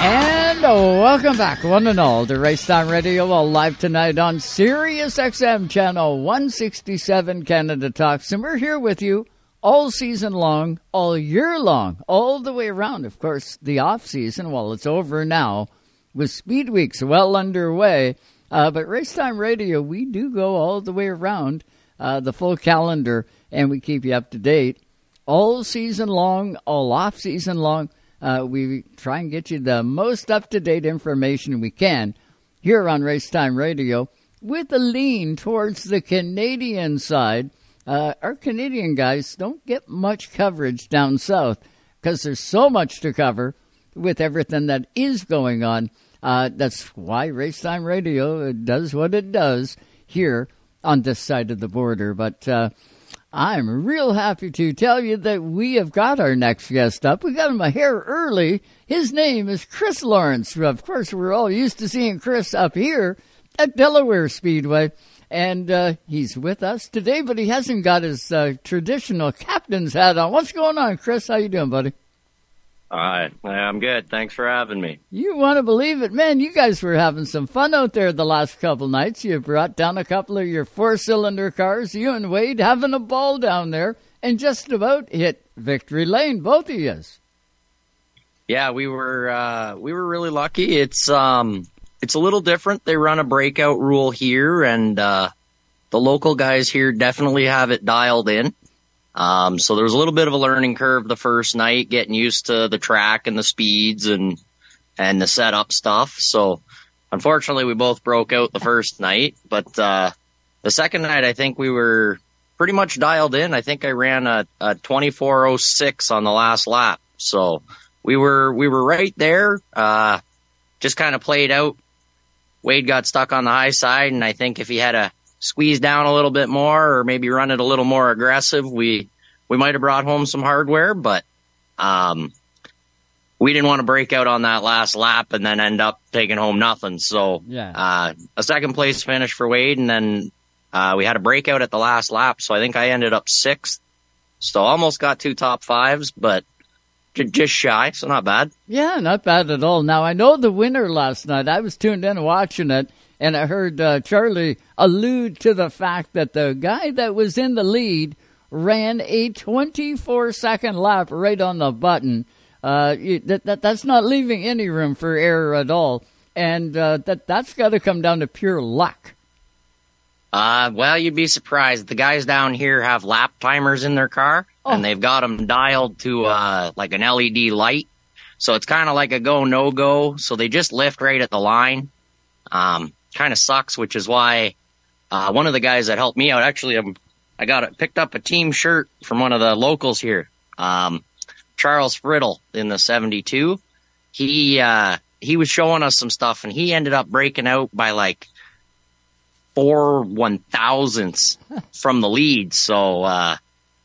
And welcome back, one and all, to Race Time Radio, all live tonight on Sirius XM Channel 167 Canada Talks. And we're here with you all season long, all year long, all the way around. Of course, the off season, well, it's over now with Speed Weeks well underway. Uh, but Racetime Radio, we do go all the way around uh, the full calendar, and we keep you up to date all season long, all off season long. Uh, we try and get you the most up to date information we can here on Racetime Radio with a lean towards the Canadian side. Uh, our Canadian guys don't get much coverage down south because there's so much to cover with everything that is going on. Uh, that's why Racetime Radio does what it does here on this side of the border. But uh, I'm real happy to tell you that we have got our next guest up. We got him a hair early. His name is Kris Lawrence. Of course, we're all used to seeing Kris up here at Delaware Speedway. And uh, he's with us today, but he hasn't got his uh, traditional captain's hat on. What's going on, Kris? How you doing, buddy? All right. I'm good. Thanks for having me. You want to believe it, man? You guys were having some fun out there the last couple nights. You brought down a couple of your four cylinder cars. You and Wade having a ball down there and just about hit victory lane, both of you. Yeah, we were uh, we were really lucky. It's um it's a little different. They run a breakout rule here, and uh, the local guys here definitely have it dialed in. Um, so there was a little bit of a learning curve the first night, getting used to the track and the speeds and, and the setup stuff. So unfortunately we both broke out the first night, but, uh, the second night I think we were pretty much dialed in. I think I ran a, a 2406 on the last lap. So we were, we were right there, uh, just kind of played out. Wade got stuck on the high side and I think if he had a squeeze down a little bit more or maybe run it a little more aggressive, we, we might have brought home some hardware, but, um, we didn't want to break out on that last lap and then end up taking home nothing. So, yeah. uh, a second place finish for Wade and then, uh, we had a breakout at the last lap. So I think I ended up sixth. So almost got two top fives, but just shy. So not bad. Yeah, not bad at all. Now I know the winner last night. I was tuned in watching it and I heard uh, Charlie allude to the fact that the guy that was in the lead ran a 24 second lap right on the button. Uh, that, that that's not leaving any room for error at all, and uh, that that's got to come down to pure luck. Uh, well, you'd be surprised. The guys down here have lap timers in their car, oh. and they've got them dialed to uh, like an LED light. So it's kind of like a go no go. So they just lift right at the line. Um, kind of sucks, which is why uh, one of the guys that helped me out actually, I'm, I got it picked up a team shirt from one of the locals here, um, Charles Friddle in the '72. He uh, he was showing us some stuff, and he ended up breaking out by like four one thousandths from the lead. So uh,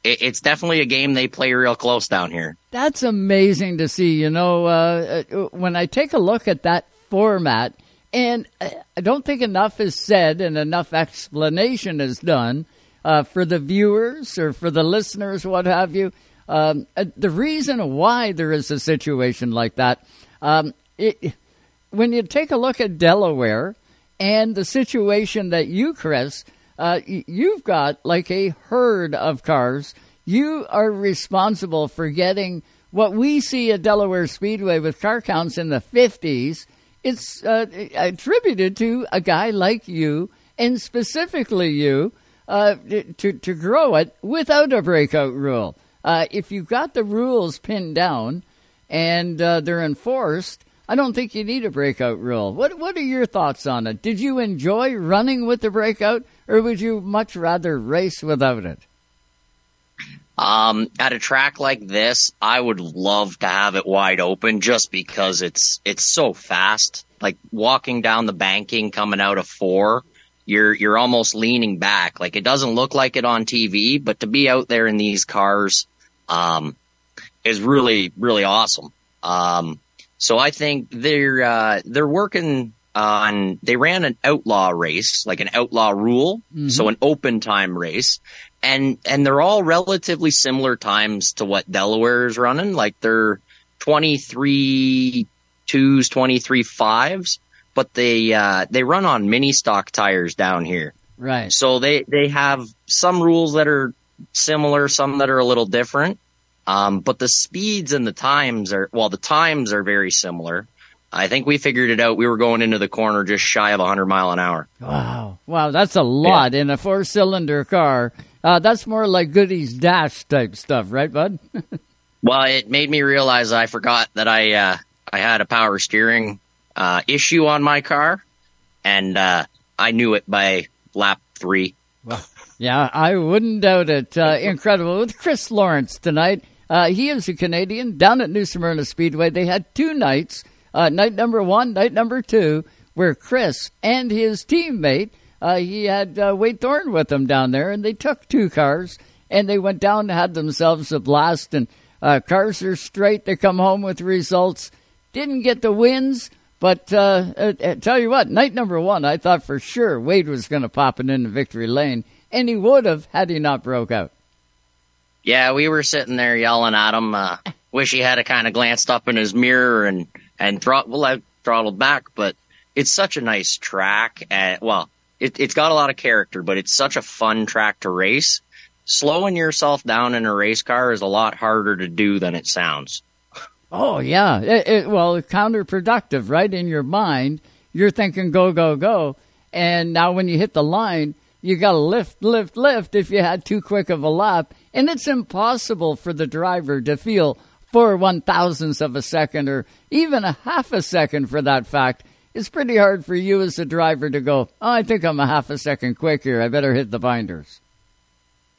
it, it's definitely a game they play real close down here. That's amazing to see. You know, uh, when I take a look at that format and I don't think enough is said and enough explanation is done uh, for the viewers or for the listeners, what have you. Um, uh, the reason why there is a situation like that, um, it, when you take a look at Delaware and the situation that you, Kris, uh, you've got like a herd of cars. You are responsible for getting what we see at Delaware Speedway with car counts in the 50s it's uh, attributed to a guy like you, and specifically you, uh, to to grow it without a breakout rule. Uh, if you've got the rules pinned down and uh, they're enforced, I don't think you need a breakout rule. What What are your thoughts on it? Did you enjoy running with the breakout, or would you much rather race without it? Um, at a track like this, I would love to have it wide open just because it's, it's so fast. Like walking down the banking coming out of four, you're, you're almost leaning back. Like it doesn't look like it on TV, but to be out there in these cars, um, is really, really awesome. Um, so I think they're, uh, they're working, on. they ran an outlaw race, like an outlaw rule, Mhm. so an open time race, and and they're all relatively similar times to what Delaware is running. Like they're twenty three twos, twenty three fives, but they uh, they run on mini stock tires down here. Right. So they they have some rules that are similar, some that are a little different. Um, but the speeds and the times are well, the times are very similar. I think we figured it out. We were going into the corner just shy of 100 mile an hour. Wow. Wow, that's a lot in a four cylinder car. Uh, that's more like Goody's Dash type stuff, right, bud? Well, it made me realize I forgot that I uh, I had a power steering uh, issue on my car, and uh, I knew it by lap three. Yeah, I wouldn't doubt it. Uh, incredible. With Kris Lawrence tonight, uh, he is a Canadian down at New Smyrna Speedway. They had two nights, uh, night number one, night number two, where Kris and his teammate, uh, he had uh, Wade Thorne with him down there, and they took two cars and they went down and had themselves a blast. And uh, cars are straight. They come home with results. Didn't get the wins, but uh, uh, uh, tell you what, night number one, I thought for sure Wade was going to pop it into victory lane, and he would have had he not broke out. Yeah, we were sitting there yelling at him. Uh, wish he had a kind of glanced up in his mirror and and throttle well, I throttled back. But it's such a nice track. Uh, well, it, it's got a lot of character, but it's such a fun track to race. Slowing yourself down in a race car is a lot harder to do than it sounds. Oh yeah, it, it, well, counterproductive, right? In your mind, you're thinking go go go, and now when you hit the line, you got to lift lift lift. If you had too quick of a lap, and it's impossible for the driver to feel four one thousandths of a second or even a half a second for that fact. It's pretty hard for you as a driver to go. Oh, I think I'm a half a second quick here. I better hit the binders.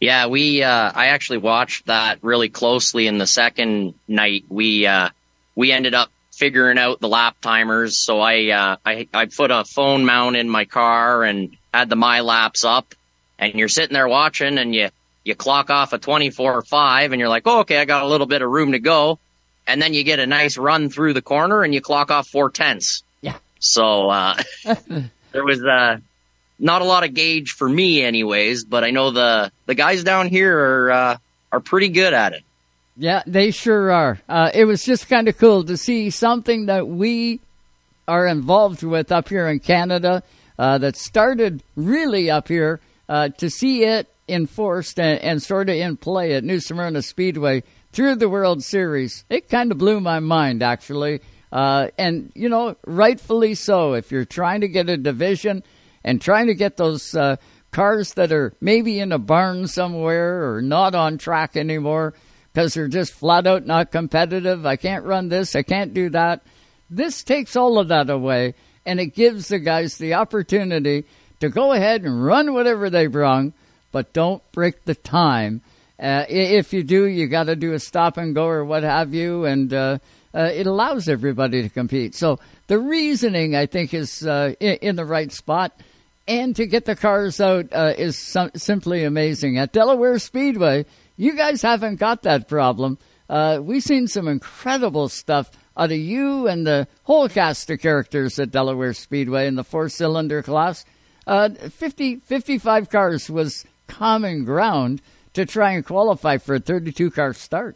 Yeah, we uh I actually watched that really closely in the second night. We uh we ended up figuring out the lap timers, so I uh I I put a phone mount in my car and had the my laps up and you're sitting there watching and you you clock off a 24-5 and you're like, "Oh, okay, I got a little bit of room to go." And then you get a nice run through the corner and you clock off four tenths. So uh there was uh not a lot of gauge for me anyways, but I know the the guys down here are uh, are pretty good at it. Yeah, they sure are. Uh, it was just kind of cool to see something that we are involved with up here in Canada uh, that started really up here uh, to see it enforced and, and sort of in play at New Smyrna Speedway through the World Series. It kind of blew my mind, actually. Uh, and, you know, rightfully so. If you're trying to get a division and trying to get those uh, cars that are maybe in a barn somewhere or not on track anymore because they're just flat out not competitive. I can't run this, I can't do that. This takes all of that away and it gives the guys the opportunity to go ahead and run whatever they brung, but don't break the time. Uh, if you do, you got to do a stop and go or what have you, and uh, uh, it allows everybody to compete. So the reasoning, I think, is uh, in, the right spot and to get the cars out uh, is simply amazing. At Delaware Speedway, you guys haven't got that problem. Uh, we've seen some incredible stuff out of you and the whole cast of characters at Delaware Speedway in the four cylinder class. Uh, 50, 55 cars was common ground to try and qualify for a 32 car start.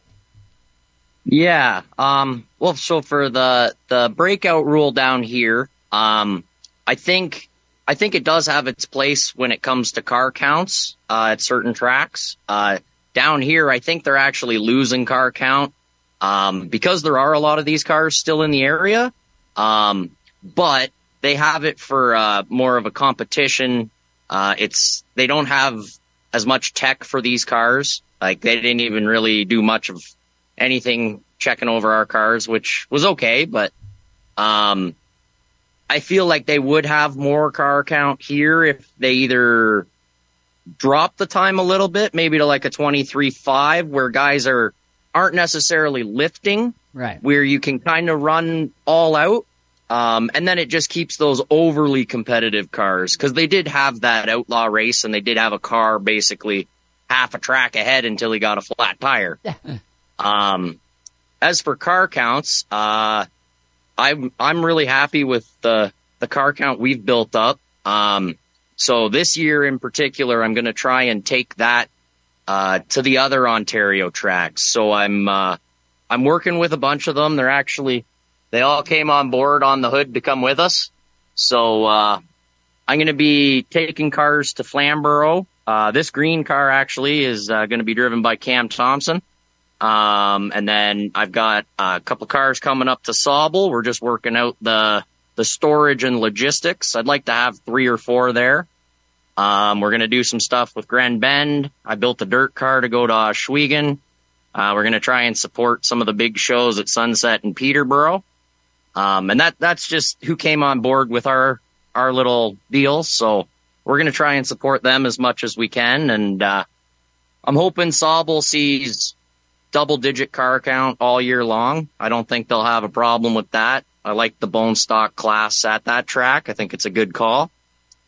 Yeah. Um, well, so for the the breakout rule down here, um, I think I think it does have its place when it comes to car counts uh, at certain tracks. Uh, down here, I think they're actually losing car count um, because there are a lot of these cars still in the area. Um, but they have it for uh, more of a competition. Uh, it's they don't have as much tech for these cars. Like they didn't even really do much of anything checking over our cars, which was okay, but um, I feel like they would have more car count here if they either drop the time a little bit, maybe to like a 23.5 where guys are, aren't necessarily lifting, Right. where you can kind of run all out. Um, and then it just keeps those overly competitive cars because they did have that outlaw race and they did have a car basically half a track ahead until he got a flat tire. Um, as for car counts, uh, I'm I'm really happy with the the car count we've built up. Um, so this year in particular, I'm going to try and take that uh, to the other Ontario tracks. So I'm uh, I'm working with a bunch of them. They're actually they all came on board on the hood to come with us. So uh, I'm going to be taking cars to Flamborough. Uh, this green car actually is uh, going to be driven by Cam Thompson. Um, and then I've got a couple cars coming up to Sauble. We're just working out the the storage and logistics. I'd like to have three or four there. Um, we're going to do some stuff with Grand Bend. I built a dirt car to go to Ohsweken. Uh, we're going to try and support some of the big shows at Sunset and Peterborough. Um, and that, that's just who came on board with our, our little deal. So we're going to try and support them as much as we can. And, uh, I'm hoping Sauble sees double digit car count all year long. I don't think they'll have a problem with that. I like the bone stock class at that track. I think it's a good call.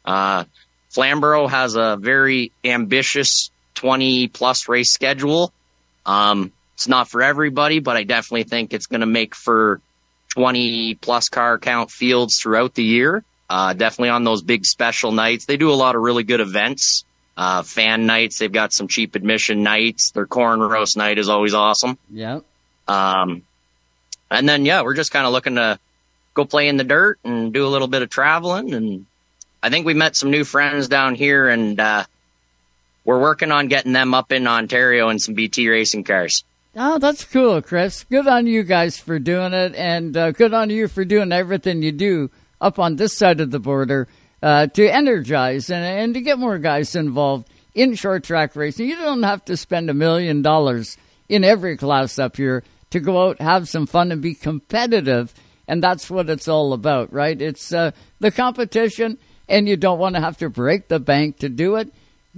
Uh, Flamborough has a very ambitious 20 plus race schedule. Um, it's not for everybody, but I definitely think it's going to make for 20 plus car count fields throughout the year. Uh, definitely on those big special nights. They do a lot of really good events. Uh, fan nights. They've got some cheap admission nights. Their corn roast night is always awesome. Yeah. Um, and then, yeah, we're just kind of looking to go play in the dirt and do a little bit of traveling. And I think we met some new friends down here and, uh, we're working on getting them up in Ontario in some BT racing cars. Oh, that's cool, Kris. Good on you guys for doing it, and uh, good on you for doing everything you do up on this side of the border uh, to energize and, and to get more guys involved in short track racing. You don't have to spend a million dollars in every class up here to go out, have some fun, and be competitive. And that's what it's all about, right? It's uh, the competition, and you don't want to have to break the bank to do it.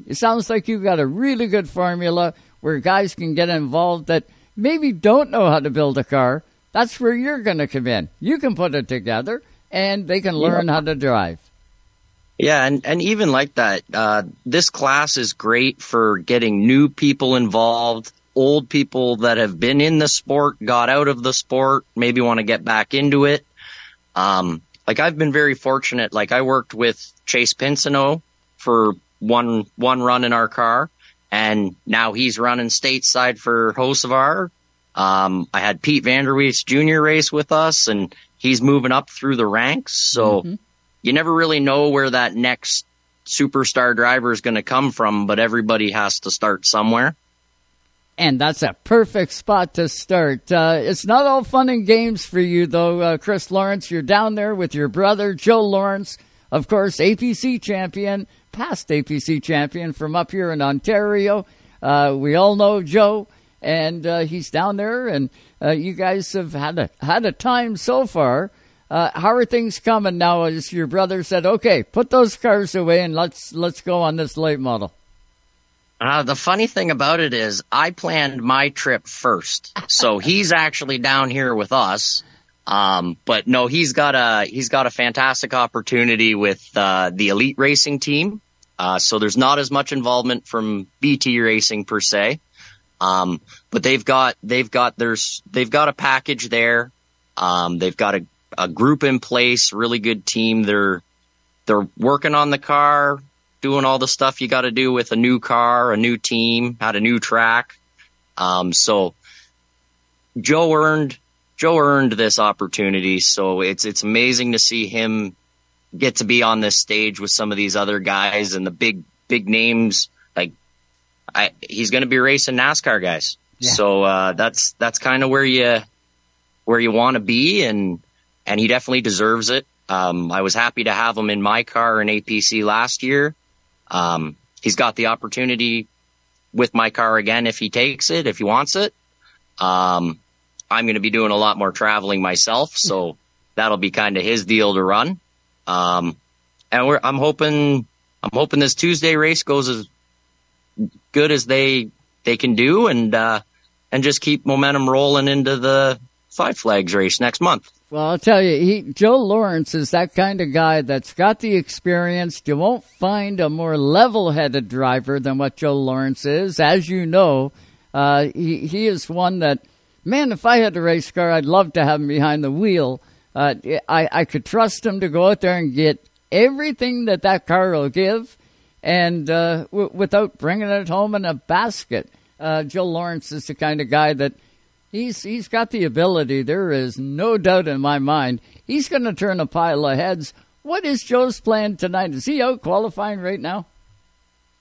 It sounds like you've got a really good formula where guys can get involved that maybe don't know how to build a car. That's where you're going to come in. You can put it together, and they can learn Yeah. how to drive. Yeah, and, and even like that, uh, this class is great for getting new people involved, old people that have been in the sport, got out of the sport, maybe want to get back into it. Um, like I've been very fortunate. Like I worked with Chase Pinsino for one, one run in our car and now he's running stateside for Hocevar. Um, I had Pete Vanderwees Jr. race with us and he's moving up through the ranks. So you never really know where that next superstar driver is going to come from, but everybody has to start somewhere. And that's a perfect spot to start. Uh, it's not all fun and games for you, though, uh, Kris Lawrence. You're down there with your brother, Joe Lawrence, of course, APC champion, past APC champion from up here in Ontario. Uh, we all know Joe, and uh, he's down there, and uh, you guys have had a had a time so far. Uh, how are things coming now? As your brother said, okay, put those cars away and let's let's go on this late model. Uh, the funny thing about it is I planned my trip first. So he's actually down here with us. Um, but no, he's got a, he's got a fantastic opportunity with, uh, the elite racing team. Uh, so there's not as much involvement from BT racing per se. Um, but they've got, they've got, there's, they've got a package there. Um, they've got a, a group in place, really good team. They're, they're working on the car, doing all the stuff you got to do with a new car, a new team, had a new track. Um, so Joe earned, Joe earned this opportunity. So it's, it's amazing to see him get to be on this stage with some of these other guys and the big, big names. Like I, he's going to be racing NASCAR guys. So, uh, that's, that's kind of where you, where you want to be and, and he definitely deserves it. Um, I was happy to have him in my car in APC last year. Um, he's got the opportunity with my car again if he takes it, if he wants it. Um, I'm going to be doing a lot more traveling myself, so that'll be kind of his deal to run. Um, and we're, I'm hoping, I'm hoping this Tuesday race goes as good as they, they can do and, uh, and just keep momentum rolling into the Five Flags race next month. Well, I'll tell you, he, Joe Lawrence is that kind of guy that's got the experience. You won't find a more level-headed driver than what Joe Lawrence is. As you know, uh, he he is one that, man, if I had a race car, I'd love to have him behind the wheel Uh, I, I could trust him to go out there and get everything that that car will give and uh, w- without bringing it home in a basket. Uh, Joe Lawrence is the kind of guy that he's he's got the ability. There is no doubt in my mind he's going to turn a pile of heads. What is Joe's plan tonight? Is he out qualifying right now?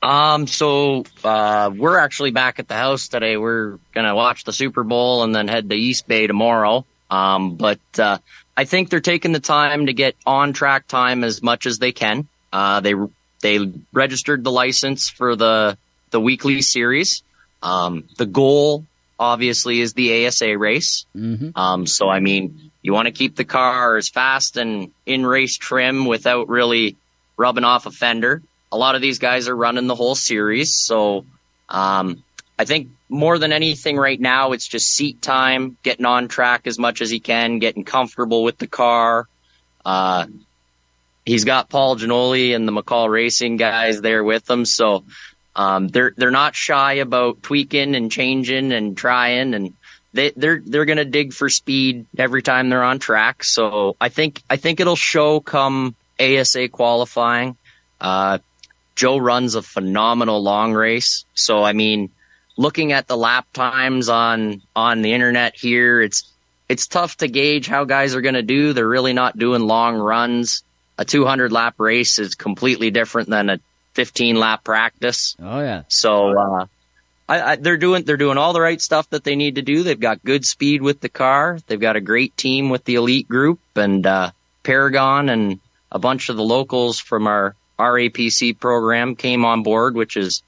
Um, so uh, we're actually back at the house today. We're gonna watch the Super Bowl and then head to East Bay tomorrow. Um, but uh, I think they're taking the time to get on track time as much as they can. Uh, they they registered the license for the the weekly series. Um, the goal obviously is the ASA race. Mm-hmm. Um, so I mean, you want to keep the car as fast and in race trim without really rubbing off a fender. A lot of these guys are running the whole series, so um, I think more than anything right now, it's just seat time, getting on track as much as he can, getting comfortable with the car. Uh, he's got Paul Ginoli and the McCall Racing guys there with him, so um, they're they're not shy about tweaking and changing and trying, and they they're they're gonna dig for speed every time they're on track. So I think I think it'll show come ASA qualifying. Uh, Joe runs a phenomenal long race, so I mean looking at the lap times on on the internet here, it's it's tough to gauge how guys are going to do. They're really not doing long runs. A 200 lap race is completely different than a 15 lap practice. Oh yeah. So uh, I, I, they're doing they're doing all the right stuff that they need to do. They've got good speed with the car. They've got a great team with the elite group and uh, Paragon and a bunch of the locals from our RAPC program came on board, which is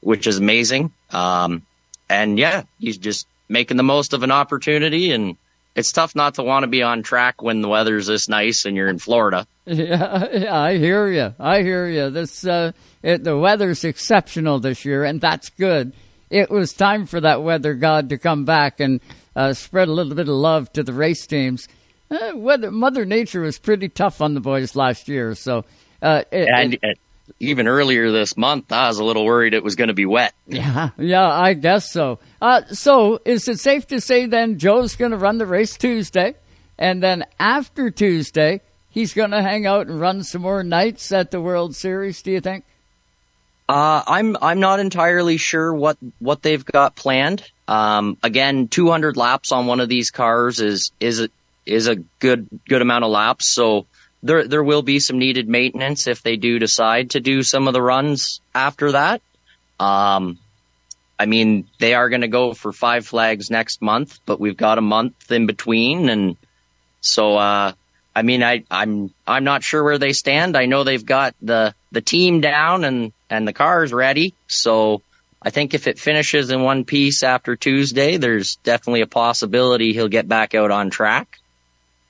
which is amazing. Um, and yeah, he's just making the most of an opportunity and it's tough not to want to be on track when the weather's this nice and you're in Florida. Yeah, yeah I hear you. I hear you. This uh, it, the weather's exceptional this year, and that's good. It was time for that weather god to come back and uh, spread a little bit of love to the race teams. Uh, weather, Mother Nature was pretty tough on the boys last year, so uh, it, and it, even earlier this month, I was a little worried it was going to be wet. Yeah, yeah, I guess so. Uh, so, is it safe to say then Joe's going to run the race Tuesday, and then after Tuesday, he's going to hang out and run some more nights at the World Series? Do you think? Uh, I'm I'm not entirely sure what what they've got planned. Um, again, 200 laps on one of these cars is is a, is a good good amount of laps. So there there will be some needed maintenance if they do decide to do some of the runs after that. Um, I mean, they are going to go for five flags next month, but we've got a month in between, and so uh, I mean, I I'm I'm not sure where they stand. I know they've got the the team down and and the car's ready, so. I think if it finishes in one piece after Tuesday, there's definitely a possibility he'll get back out on track.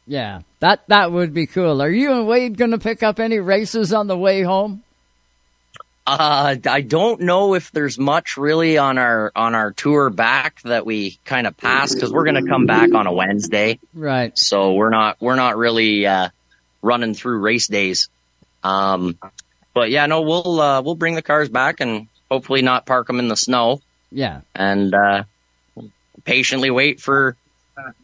Yeah, that that would be cool. Are you and Wade going to pick up any races on the way home? Uh, I don't know if there's much really on our on our tour back that we kind of passed because we're going to come back on a Wednesday, right? So we're not we're not really uh, running through race days. Um, but yeah, no, we'll uh, we'll bring the cars back and hopefully not park them in the snow. Yeah, and uh, patiently wait for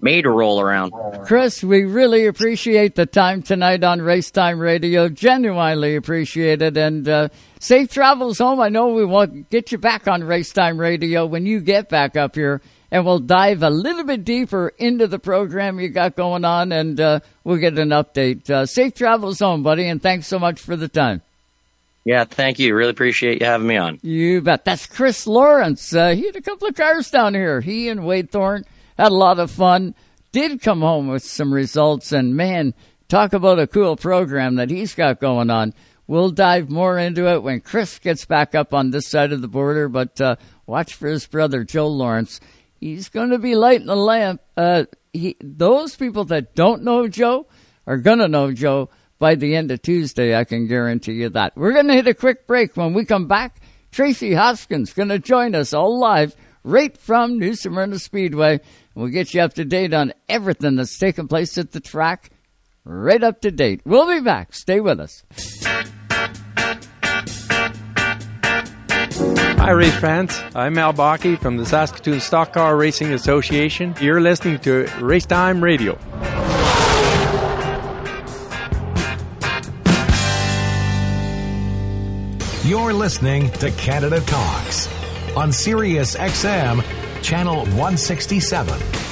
May to roll around. Kris, we really appreciate the time tonight on Race Time Radio. Genuinely appreciate it. And uh, safe travels home. I know we will get you back on Race Time Radio when you get back up here. And we'll dive a little bit deeper into the program you got going on, and uh, we'll get an update. Uh, safe travels home, buddy, and thanks so much for the time. Yeah, thank you. Really appreciate you having me on. You bet. That's Kris Lawrence. Uh, he had a couple of cars down here. He and Wade Thorne had a lot of fun. Did come home with some results, and man, talk about a cool program that he's got going on. We'll dive more into it when Kris gets back up on this side of the border, but uh, watch for his brother Joe Lawrence. He's going to be lighting the lamp. Uh, he, those people that don't know Joe are going to know Joe by the end of Tuesday. I can guarantee you that. We're going to hit a quick break. When we come back, Tracy Hoskins going to join us all live right from New Smyrna Speedway. We'll get you up to date on everything that's taking place at the track right up to date. We'll be back. Stay with us. Hi, race fans. I'm Al Baki from the Saskatoon Stock Car Racing Association. You're listening to Race Time Radio. You're listening to Canada Talks on Sirius XM, Channel 167.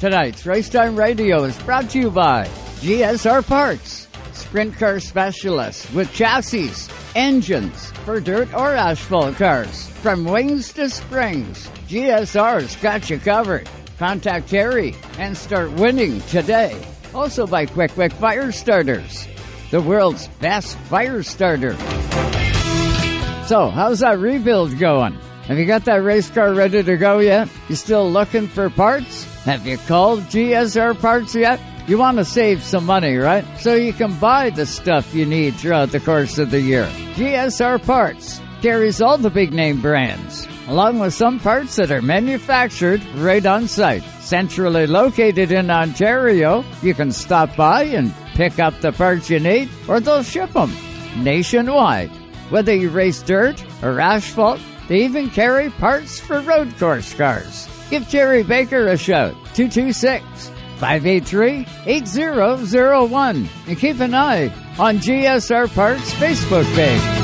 Tonight's Racetime Radio is brought to you by GSR Parts, sprint car specialists with chassis, engines for dirt or asphalt cars. From wings to springs, GSR's got you covered. Contact Terry and start winning today. Also by Quick Quick Fire Starters, the world's best fire starter. So, how's that rebuild going? Have you got that race car ready to go yet? You still looking for parts? Have you called GSR Parts yet? You want to save some money, right? So you can buy the stuff you need throughout the course of the year. GSR Parts carries all the big name brands, along with some parts that are manufactured right on site. Centrally located in Ontario, you can stop by and pick up the parts you need, or they'll ship them nationwide. Whether you race dirt or asphalt, they even carry parts for road course cars. Give Jerry Baker a shout, 226 583 8001, and keep an eye on GSR Parts Facebook page.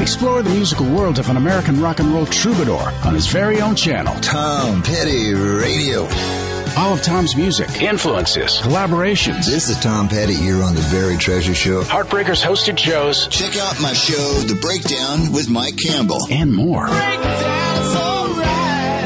Explore the musical world of an American rock and roll troubadour on his very own channel. Tom Petty Radio. All of Tom's music, influences, collaborations. This is Tom Petty here on The Very Treasure Show. Heartbreakers hosted shows. Check out my show, The Breakdown with Mike Campbell. And more.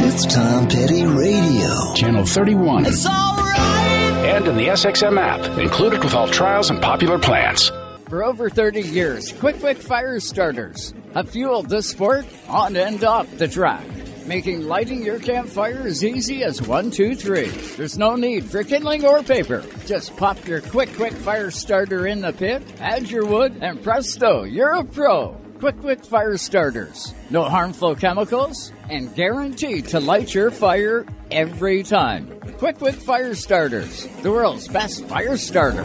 It's Tom Petty Radio. Channel 31. It's alright. And in the SXM app, included with all trials and popular plans. For over 30 years, Quick Quick Fire Starters have fueled the sport on and off the track, making lighting your campfire as easy as one, two, three. There's no need for kindling or paper. Just pop your Quick Quick Fire Starter in the pit, add your wood, and presto, you're a pro. Quick Quick Fire Starters. No harmful chemicals and guaranteed to light your fire every time. Quick Quick Fire Starters, the world's best fire starter.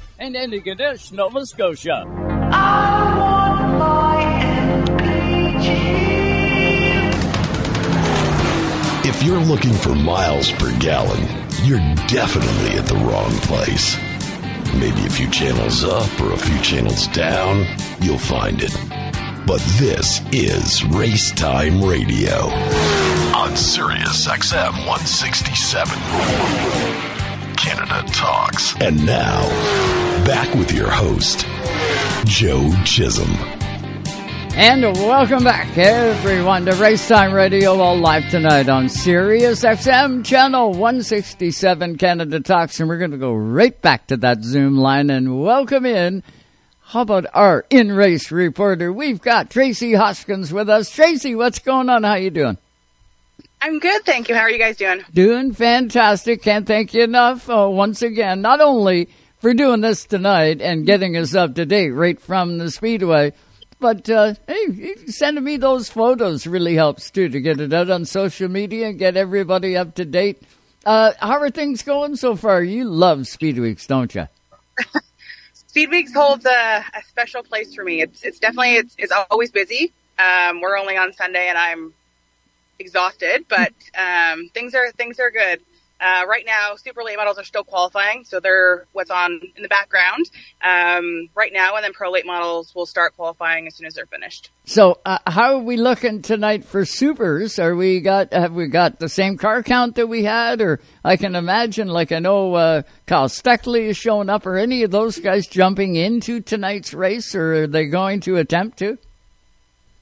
and Antigonish, Nova Scotia. If you're looking for miles per gallon, you're definitely at the wrong place. Maybe a few channels up or a few channels down, you'll find it. But this is Race Time Radio on Sirius XM 167. Canada Talks. And now, back with your host, Joe Chisholm. And welcome back, everyone, to Racetime Radio, all live tonight on Sirius XM channel 167 Canada Talks. And we're going to go right back to that Zoom line and welcome in. How about our in-race reporter? We've got Tracy Hoskins with us. Tracy, what's going on? How you doing? I'm good, thank you. How are you guys doing? Doing fantastic. Can't thank you enough. Uh, once again, not only for doing this tonight and getting us up to date right from the Speedway, but uh, hey, sending me those photos really helps too to get it out on social media and get everybody up to date. Uh, how are things going so far? You love Speed Weeks, don't you? Speed Weeks holds a, a, special place for me. It's it's definitely it's, it's always busy. Um, we're only on Sunday, and I'm exhausted, but um, things are things are good. Uh, right now, super late models are still qualifying, so they're what's on in the background um, right now, and then pro late models will start qualifying as soon as they're finished. So, uh, how are we looking tonight for supers? Are we got have we got the same car count that we had, or I can imagine, like I know uh, Kyle Steckly is showing up, or any of those guys jumping into tonight's race, or are they going to attempt to?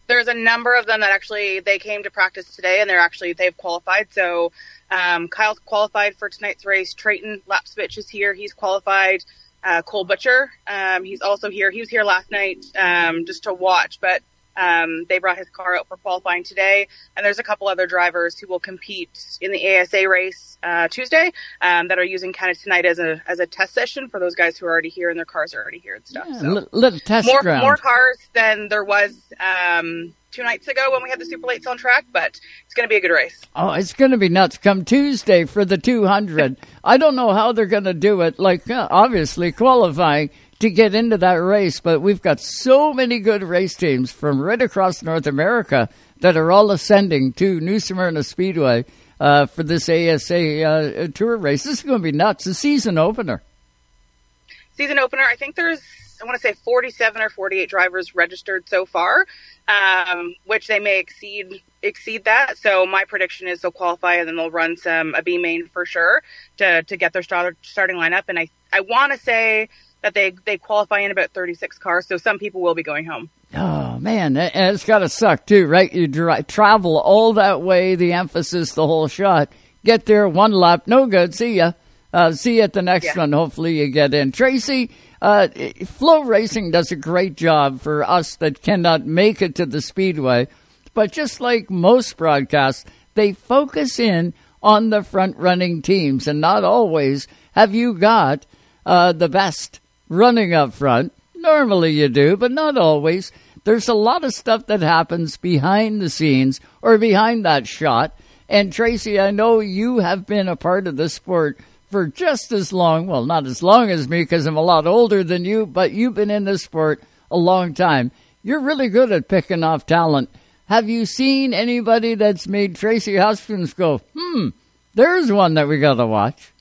There's a number of them that actually they came to practice today, and they're actually they've qualified. So um, Kyle's qualified for tonight's race. Treyten Lapcevich is here. He's qualified. Uh, Cole Butcher, um, he's also here. He was here last night um, just to watch, but Um, they brought his car out for qualifying today, and there's a couple other drivers who will compete in the ASA race uh, Tuesday um, that are using kind of tonight as a as a test session for those guys who are already here and their cars are already here and stuff. Yeah, so li- little test more ground. more cars than there was um, two nights ago when we had the super late zone track, but it's going to be a good race. Oh, it's going to be nuts come Tuesday for the 200. I don't know how they're going to do it. Like, uh, obviously qualifying to get into that race, but we've got so many good race teams from right across North America that are all ascending to New Smyrna Speedway uh, for this ASA uh, tour race. This is going to be nuts. The season opener. season opener. I think there's, I want to say 47 or 48 drivers registered so far, um, which they may exceed exceed that. So my prediction is they'll qualify and then they'll run some a B main for sure to to get their start, starting lineup. And I I want to say that they they qualify in about 36 cars. So some people will be going home. Oh man, and it's got to suck too, right? You dri- travel all that way, the emphasis, the whole shot. Get there, one lap, no good. See ya. Uh, see you at the next one. Hopefully you get in. Tracy, uh, FloRacing does a great job for us that cannot make it to the speedway. But just like most broadcasts, they focus in on the front running teams, and not always have you got uh, the best running up front. Normally you do, but not always. There's a lot of stuff that happens behind the scenes or behind that shot. And Tracy, I know you have been a part of the sport for just as long. Well, not as long as me because I'm a lot older than you, but you've been in this sport a long time. You're really good at picking off talent. Have you seen anybody that's made Tracy Hoskins go, hmm, there's one that we got to watch?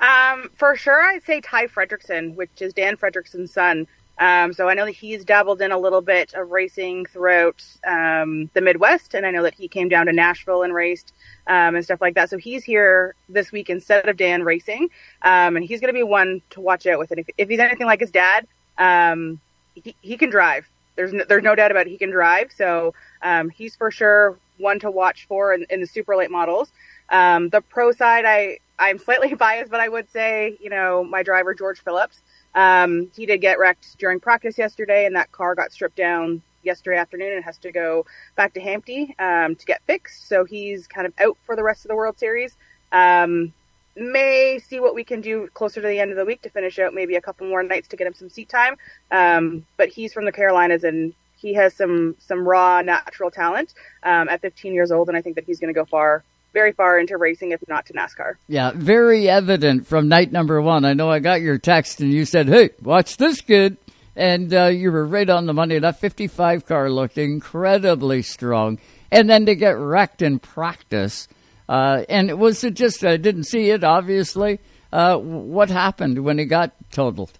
Um, for sure, I'd say Ty Fredrickson, which is Dan Fredrickson's son. Um, so I know that he's dabbled in a little bit of racing throughout um, the Midwest, and I know that he came down to Nashville and raced um, and stuff like that. So he's here this week instead of Dan racing, um, and he's going to be one to watch out with. And if, if he's anything like his dad, um, he, he can drive. There's no, there's no doubt about it. He can drive. So um, he's for sure one to watch for in, in the super late models. Um, the pro side, I I'm slightly biased, but I would say you know my driver George Phillips. Um, he did get wrecked during practice yesterday, and that car got stripped down yesterday afternoon and has to go back to Hamke um, to get fixed. So he's kind of out for the rest of the World Series. Um, may see what we can do closer to the end of the week to finish out maybe a couple more nights to get him some seat time. Um, but he's from the Carolinas and he has some some raw natural talent um, at 15 years old, and I think that he's going to go far very far into racing, if not to NASCAR. Yeah, very evident from night number one. I know I got your text and you said, hey, watch this kid. And uh, you were right on the money. That 55 car looked incredibly strong. And then to get wrecked in practice. Uh, and it was it just, I didn't see it, obviously. Uh, what happened when he got totaled?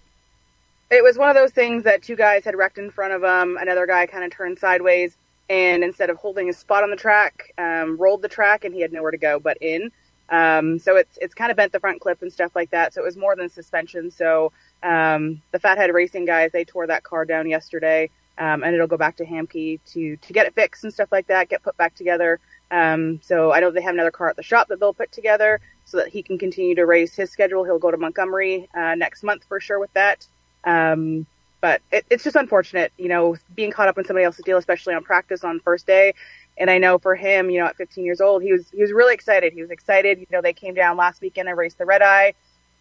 It was one of those things that two guys had wrecked in front of him. Another guy kind of turned sideways and instead of holding his spot on the track, um, rolled the track and he had nowhere to go but in. Um, so it's it's kind of bent the front clip and stuff like that. So it was more than suspension. So um, the Fathead Racing guys they tore that car down yesterday, um, and it'll go back to Hamke to to get it fixed and stuff like that, get put back together. Um, so I know they have another car at the shop that they'll put together so that he can continue to race his schedule. He'll go to Montgomery uh, next month for sure with that. Um, but it, it's just unfortunate, you know, being caught up in somebody else's deal, especially on practice on first day. And I know for him, you know, at 15 years old, he was he was really excited. He was excited. You know, they came down last weekend and raced the red eye,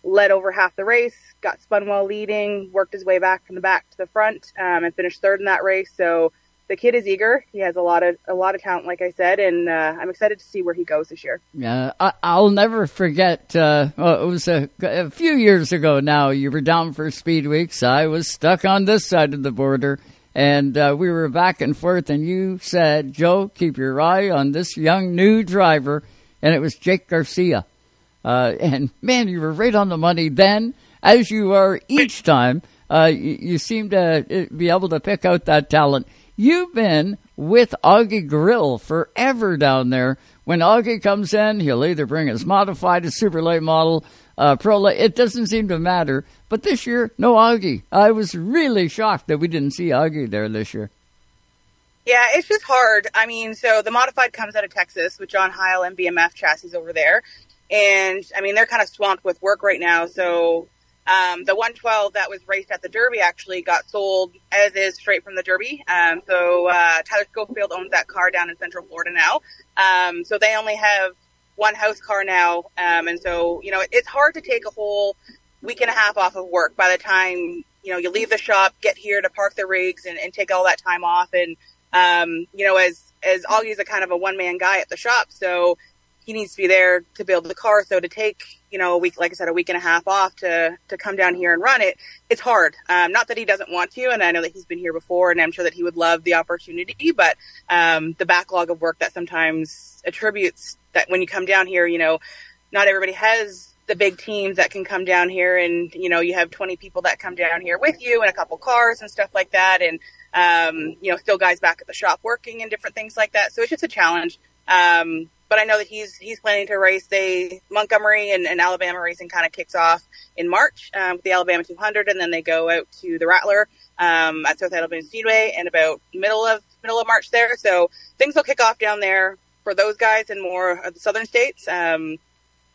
led over half the race, got spun while leading, worked his way back from the back to the front, um, and finished third in that race. So the kid is eager. He has a lot of a lot of talent, like I said, and uh, I'm excited to see where he goes this year. Yeah, I, I'll never forget. Uh, well, it was a, a few years ago now. You were down for Speed Weeks. I was stuck on this side of the border, and uh, we were back and forth. And you said, "Joe, keep your eye on this young new driver," and it was Jake Garcia. Uh, and man, you were right on the money then, as you are each time. Uh, you, you seem to be able to pick out that talent. You've been with Augie Grill forever down there. When Augie comes in, he'll either bring his modified, his super late model, uh, pro late. It doesn't seem to matter. But this year, no Augie. I was really shocked that we didn't see Augie there this year. Yeah, it's just hard. I mean, so the modified comes out of Texas with John Heil and BMF chassis over there. And I mean, they're kind of swamped with work right now. So Um, the 112 that was raced at the Derby actually got sold as is straight from the Derby. Um, so uh, Tyler Schofield owns that car down in Central Florida now. Um, so they only have one house car now, um, and so you know it's hard to take a whole week and a half off of work by the time you know you leave the shop, get here to park the rigs, and, and take all that time off. And um, you know, as as Augie's a kind of a one man guy at the shop, so he needs to be there to build the car. So to take, you know, a week, like I said, a week and a half off to, to come down here and run it, it's hard. Um, not that he doesn't want to. And I know that he's been here before and I'm sure that he would love the opportunity, but, um, the backlog of work that sometimes attributes that when you come down here, you know, not everybody has the big teams that can come down here and, you know, you have 20 people that come down here with you and a couple cars and stuff like that. And, um, you know, still guys back at the shop working and different things like that. So it's just a challenge. Um, but I know that he's he's planning to race. They Montgomery and, and Alabama racing kind of kicks off in March um, with the Alabama 200, and then they go out to the Rattler um, at South Alabama Speedway in about middle of middle of March there. So things will kick off down there for those guys in more of the southern states. Um,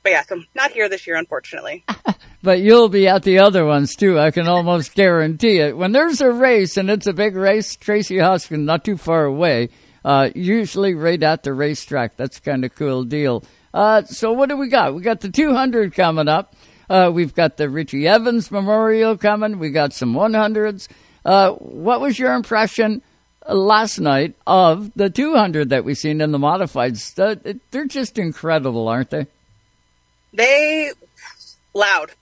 but yeah, so not here this year, unfortunately. but you'll be at the other ones too. I can almost guarantee it. When there's a race and it's a big race, Tracy Hoskin not too far away uh, usually right at the racetrack. That's kind of cool deal. Uh, so what do we got? We got the 200 coming up. Uh, we've got the Richie Evans Memorial coming. We got some 100s. Uh, what was your impression last night of the 200 that we've seen in the modifieds? Uh, they're just incredible, aren't they? They loud.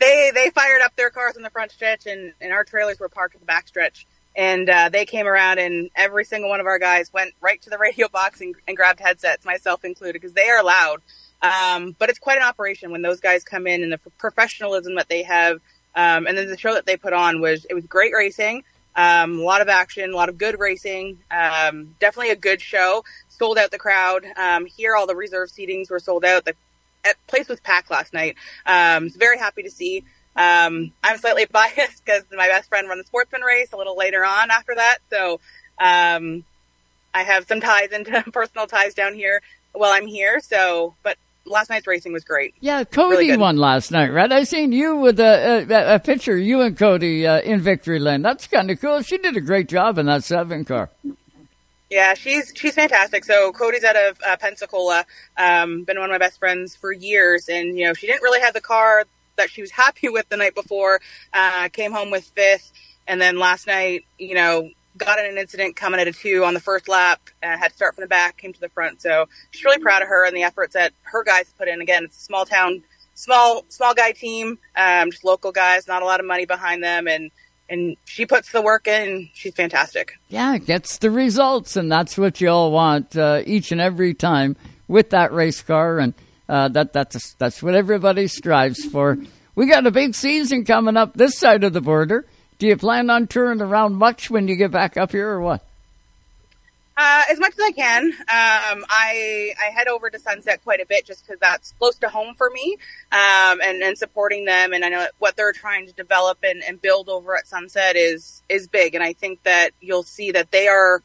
they they fired up their cars in the front stretch, and, and our trailers were parked in the back stretch and uh, they came around and every single one of our guys went right to the radio box and, and grabbed headsets, myself included, because they are loud. Um, but it's quite an operation when those guys come in and the professionalism that they have. Um, and then the show that they put on was, it was great racing. Um, a lot of action, a lot of good racing. Um, definitely a good show. Sold out the crowd. Um, here, all the reserve seatings were sold out. The place was packed last night. Um, very happy to see. Um, I'm slightly biased because my best friend won the sportsman race a little later on after that. So, um, I have some ties into personal ties down here while I'm here. So, but last night's racing was great. Yeah, Cody really won last night, right? I seen you with a, a, a picture, you and Cody uh, in victory lane. That's kind of cool. She did a great job in that seven car. Yeah, she's she's fantastic. So Cody's out of uh, Pensacola, um, been one of my best friends for years, and you know she didn't really have the car that she was happy with the night before. Uh, came home with fifth, and then last night, you know, got in an incident coming at a two on the first lap. Uh, had to start from the back, came to the front. So she's really proud of her and the efforts that her guys put in. Again, it's a small town, small small guy team, um, just local guys, not a lot of money behind them, and and she puts the work in. She's fantastic. Yeah, gets the results, and that's what you all want uh, each and every time with that race car. And uh, that that's that's what everybody strives for. We got a big season coming up this side of the border. Do you plan on touring around much when you get back up here, or what? Uh, as much as I can. Um, I I head over to Sunset quite a bit just because that's close to home for me, um, and and supporting them, and I know what they're trying to develop and, and build over at Sunset is is big, and I think that you'll see that they are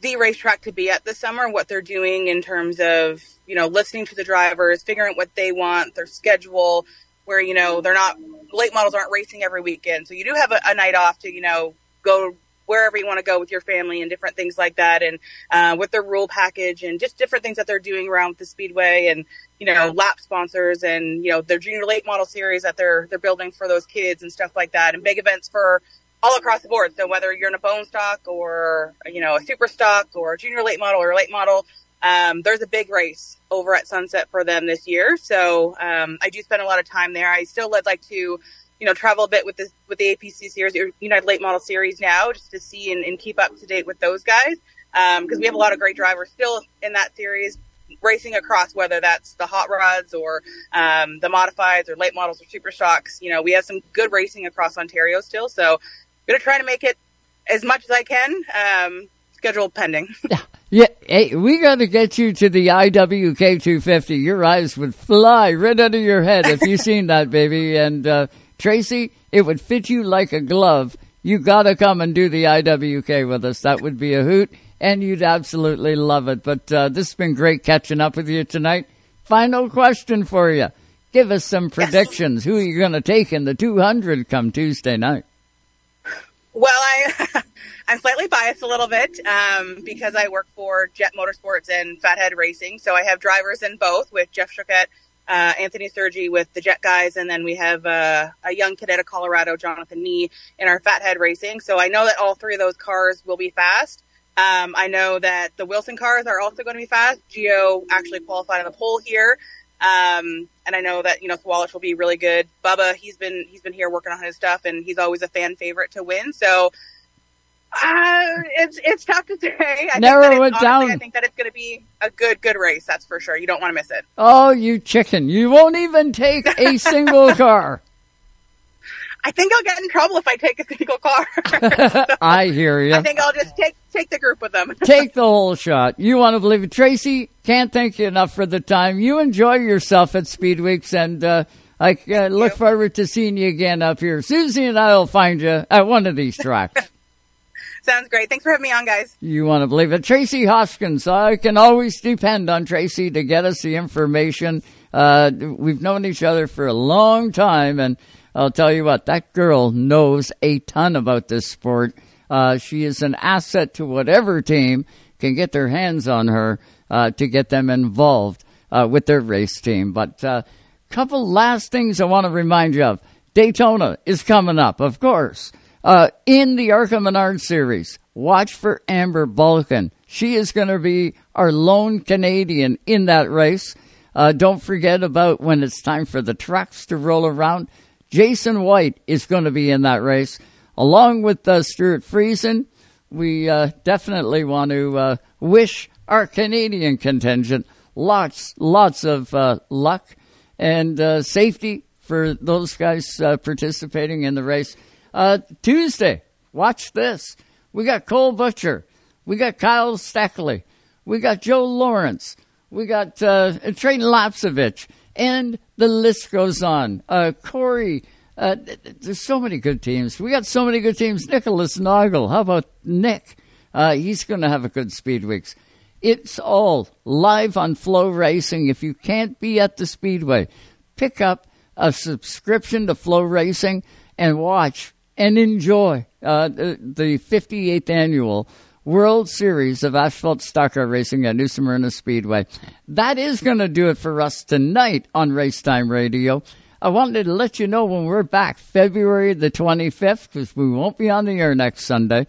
the racetrack to be at this summer. What they're doing in terms of you know, listening to the drivers, figuring out what they want, their schedule, where, you know, they're not, late models aren't racing every weekend. So you do have a, a night off to, you know, go wherever you want to go with your family and different things like that. And, uh, with their rule package and just different things that they're doing around the speedway and, you know, lap sponsors and, you know, their junior late model series that they're, they're building for those kids and stuff like that and big events for, all across the board. So whether you're in a bone stock or, you know, a super stock or a junior late model or late model, um, there's a big race over at Sunset for them this year. So, um, I do spend a lot of time there. I still would like to, you know, travel a bit with this, with the APC series, or United Late Model Series now, just to see and, and keep up to date with those guys. Um, cause we have a lot of great drivers still in that series racing across, whether that's the hot rods or, um, the modifieds or late models or super stocks. You know, we have some good racing across Ontario still. So going to try to make it as much as I can. Um, schedule pending. yeah. Yeah, hey, we got to get you to the IWK 250. Your eyes would fly right under your head if you seen that, baby. And uh, Tracy, it would fit you like a glove. You got to come and do the IWK with us. That would be a hoot, and you'd absolutely love it. But uh, this has been great catching up with you tonight. Final question for you: Give us some predictions. Who are you going to take in the 200 come Tuesday night? Well, I I'm slightly biased a little bit um, because I work for Jet Motorsports and Fathead Racing, so I have drivers in both with Jeff Choquette, uh, Anthony Sergi with the Jet guys, and then we have uh, a young cadet of Colorado, Jonathan Nee, in our Fathead Racing. So I know that all three of those cars will be fast. Um, I know that the Wilson cars are also going to be fast. Gio actually qualified on the pole here. Um, and I know that, you know, Swallow will be really good. Bubba, he's been, he's been here working on his stuff and he's always a fan favorite to win. So, uh, it's, it's tough to say. I Narrow think that it honestly, down. I think that it's going to be a good, good race. That's for sure. You don't want to miss it. Oh, you chicken. You won't even take a single car. I think I'll get in trouble if I take a single car. I hear you. I think I'll just take, take the group with them. Take the whole shot. You want to believe it. Tracy, can't thank you enough for the time. You enjoy yourself at Speed Weeks, and uh, I uh, look forward to seeing you again up here. Susie and I will find you at one of these tracks. Sounds great. Thanks for having me on, guys. You want to believe it. Tracy Hoskins, I can always depend on Tracy to get us the information. Uh, we've known each other for a long time, and I'll tell you what, that girl knows a ton about this sport. Uh, she is an asset to whatever team can get their hands on her uh, to get them involved uh, with their race team. But a couple last things I want to remind you of. Daytona is coming up, of course. Uh, in the ARCA Menard series, watch for Amber Balcaen. She is going to be our lone Canadian in that race. Uh, don't forget about when it's time for the trucks to roll around. Jason White is going to be in that race, along with uh, Stewart Friesen. We uh, definitely want to uh, wish our Canadian contingent lots, lots of uh, luck and uh, safety for those guys uh, participating in the race. Tuesday, watch this. We got Cole Butcher. We got Kyle Steckly. We got Joe Lawrence. We got uh, Trey Lapcevich. And the list goes on. Uh, Corey, uh, th- th- there's so many good teams. We got so many good teams. Nicholas Naugle. How about Nick? Uh, he's going to have a good speed weeks. It's all live on FloRacing. If you can't be at the Speedway, pick up a subscription to FloRacing and watch and enjoy uh, the 58th annual World Series of Asphalt Stock Car Racing at New Smyrna Speedway. That is going to do it for us tonight on Racetime Radio. I wanted to let you know when we're back, February the 25th, because we won't be on the air next Sunday.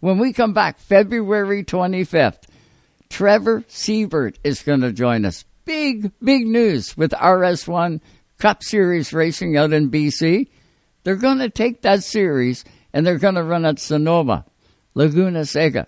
When we come back, February 25th, Trevor Siebert is going to join us. Big, big news with RS1 Cup Series racing out in BC. They're going to take that series and they're going to run at Sonoma, Laguna Seca.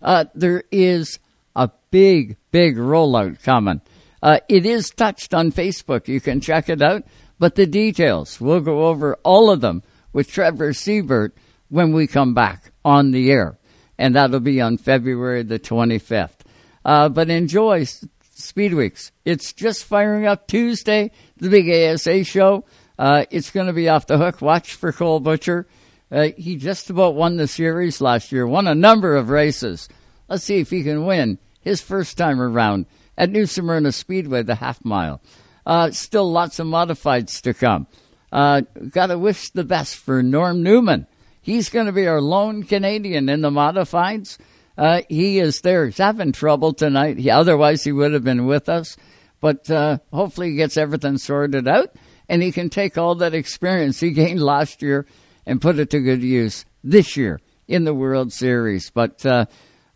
Uh, there is a big, big rollout coming. Uh, it is touched on Facebook. You can check it out. But the details, we'll go over all of them with Trevor Siebert when we come back on the air. And that'll be on February the 25th. Uh, but enjoy Speed Weeks. It's just firing up Tuesday, the big ASA show. Uh, it's going to be off the hook. Watch for Cole Butcher. Uh, he just about won the series last year, won a number of races. Let's see if he can win his first time around at New Smyrna Speedway, the half mile. Uh, still lots of modifieds to come. Uh, Got to wish the best for Norm Newman. He's going to be our lone Canadian in the modifieds. Uh, he is there. He's having trouble tonight. He, otherwise, he would have been with us. But uh, hopefully, he gets everything sorted out and he can take all that experience he gained last year and put it to good use this year in the World Series. But uh,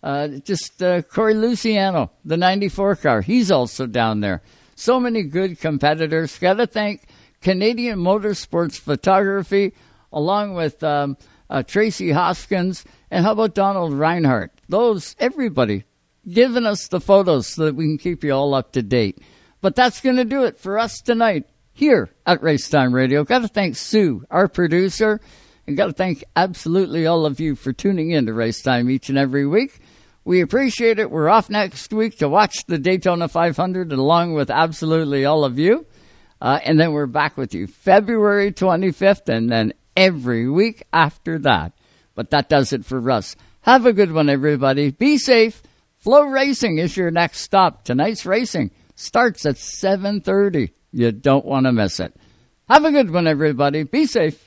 uh, just uh, Corey Luciano, the 94 car, he's also down there. So many good competitors. Got to thank Canadian Motorsports Photography, along with um, uh, Tracy Hoskins, and how about Donald Reinhardt? Those, everybody, giving us the photos so that we can keep you all up to date. But that's going to do it for us tonight here at Racetime Radio. Got to thank Sue, our producer, and got to thank absolutely all of you for tuning in to Racetime each and every week. We appreciate it. We're off next week to watch the Daytona 500 along with absolutely all of you. Uh, and then we're back with you February 25th and then every week after that. But that does it for us. Have a good one, everybody. Be safe. FloRacing is your next stop. Tonight's racing starts at 7.30. You don't want to miss it. Have a good one, everybody. Be safe.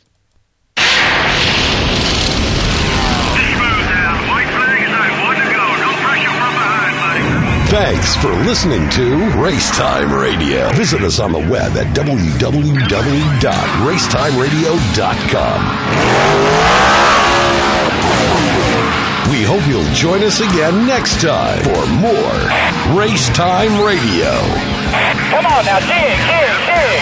Thanks for listening to Racetime Radio. Visit us on the web at www.racetimeradio.com. We hope you'll join us again next time for more Racetime Radio. Come on now, dig, dig, dig.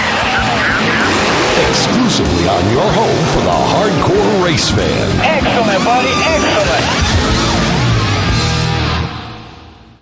Exclusively on your home for the hardcore race fan. Excellent, buddy, excellent.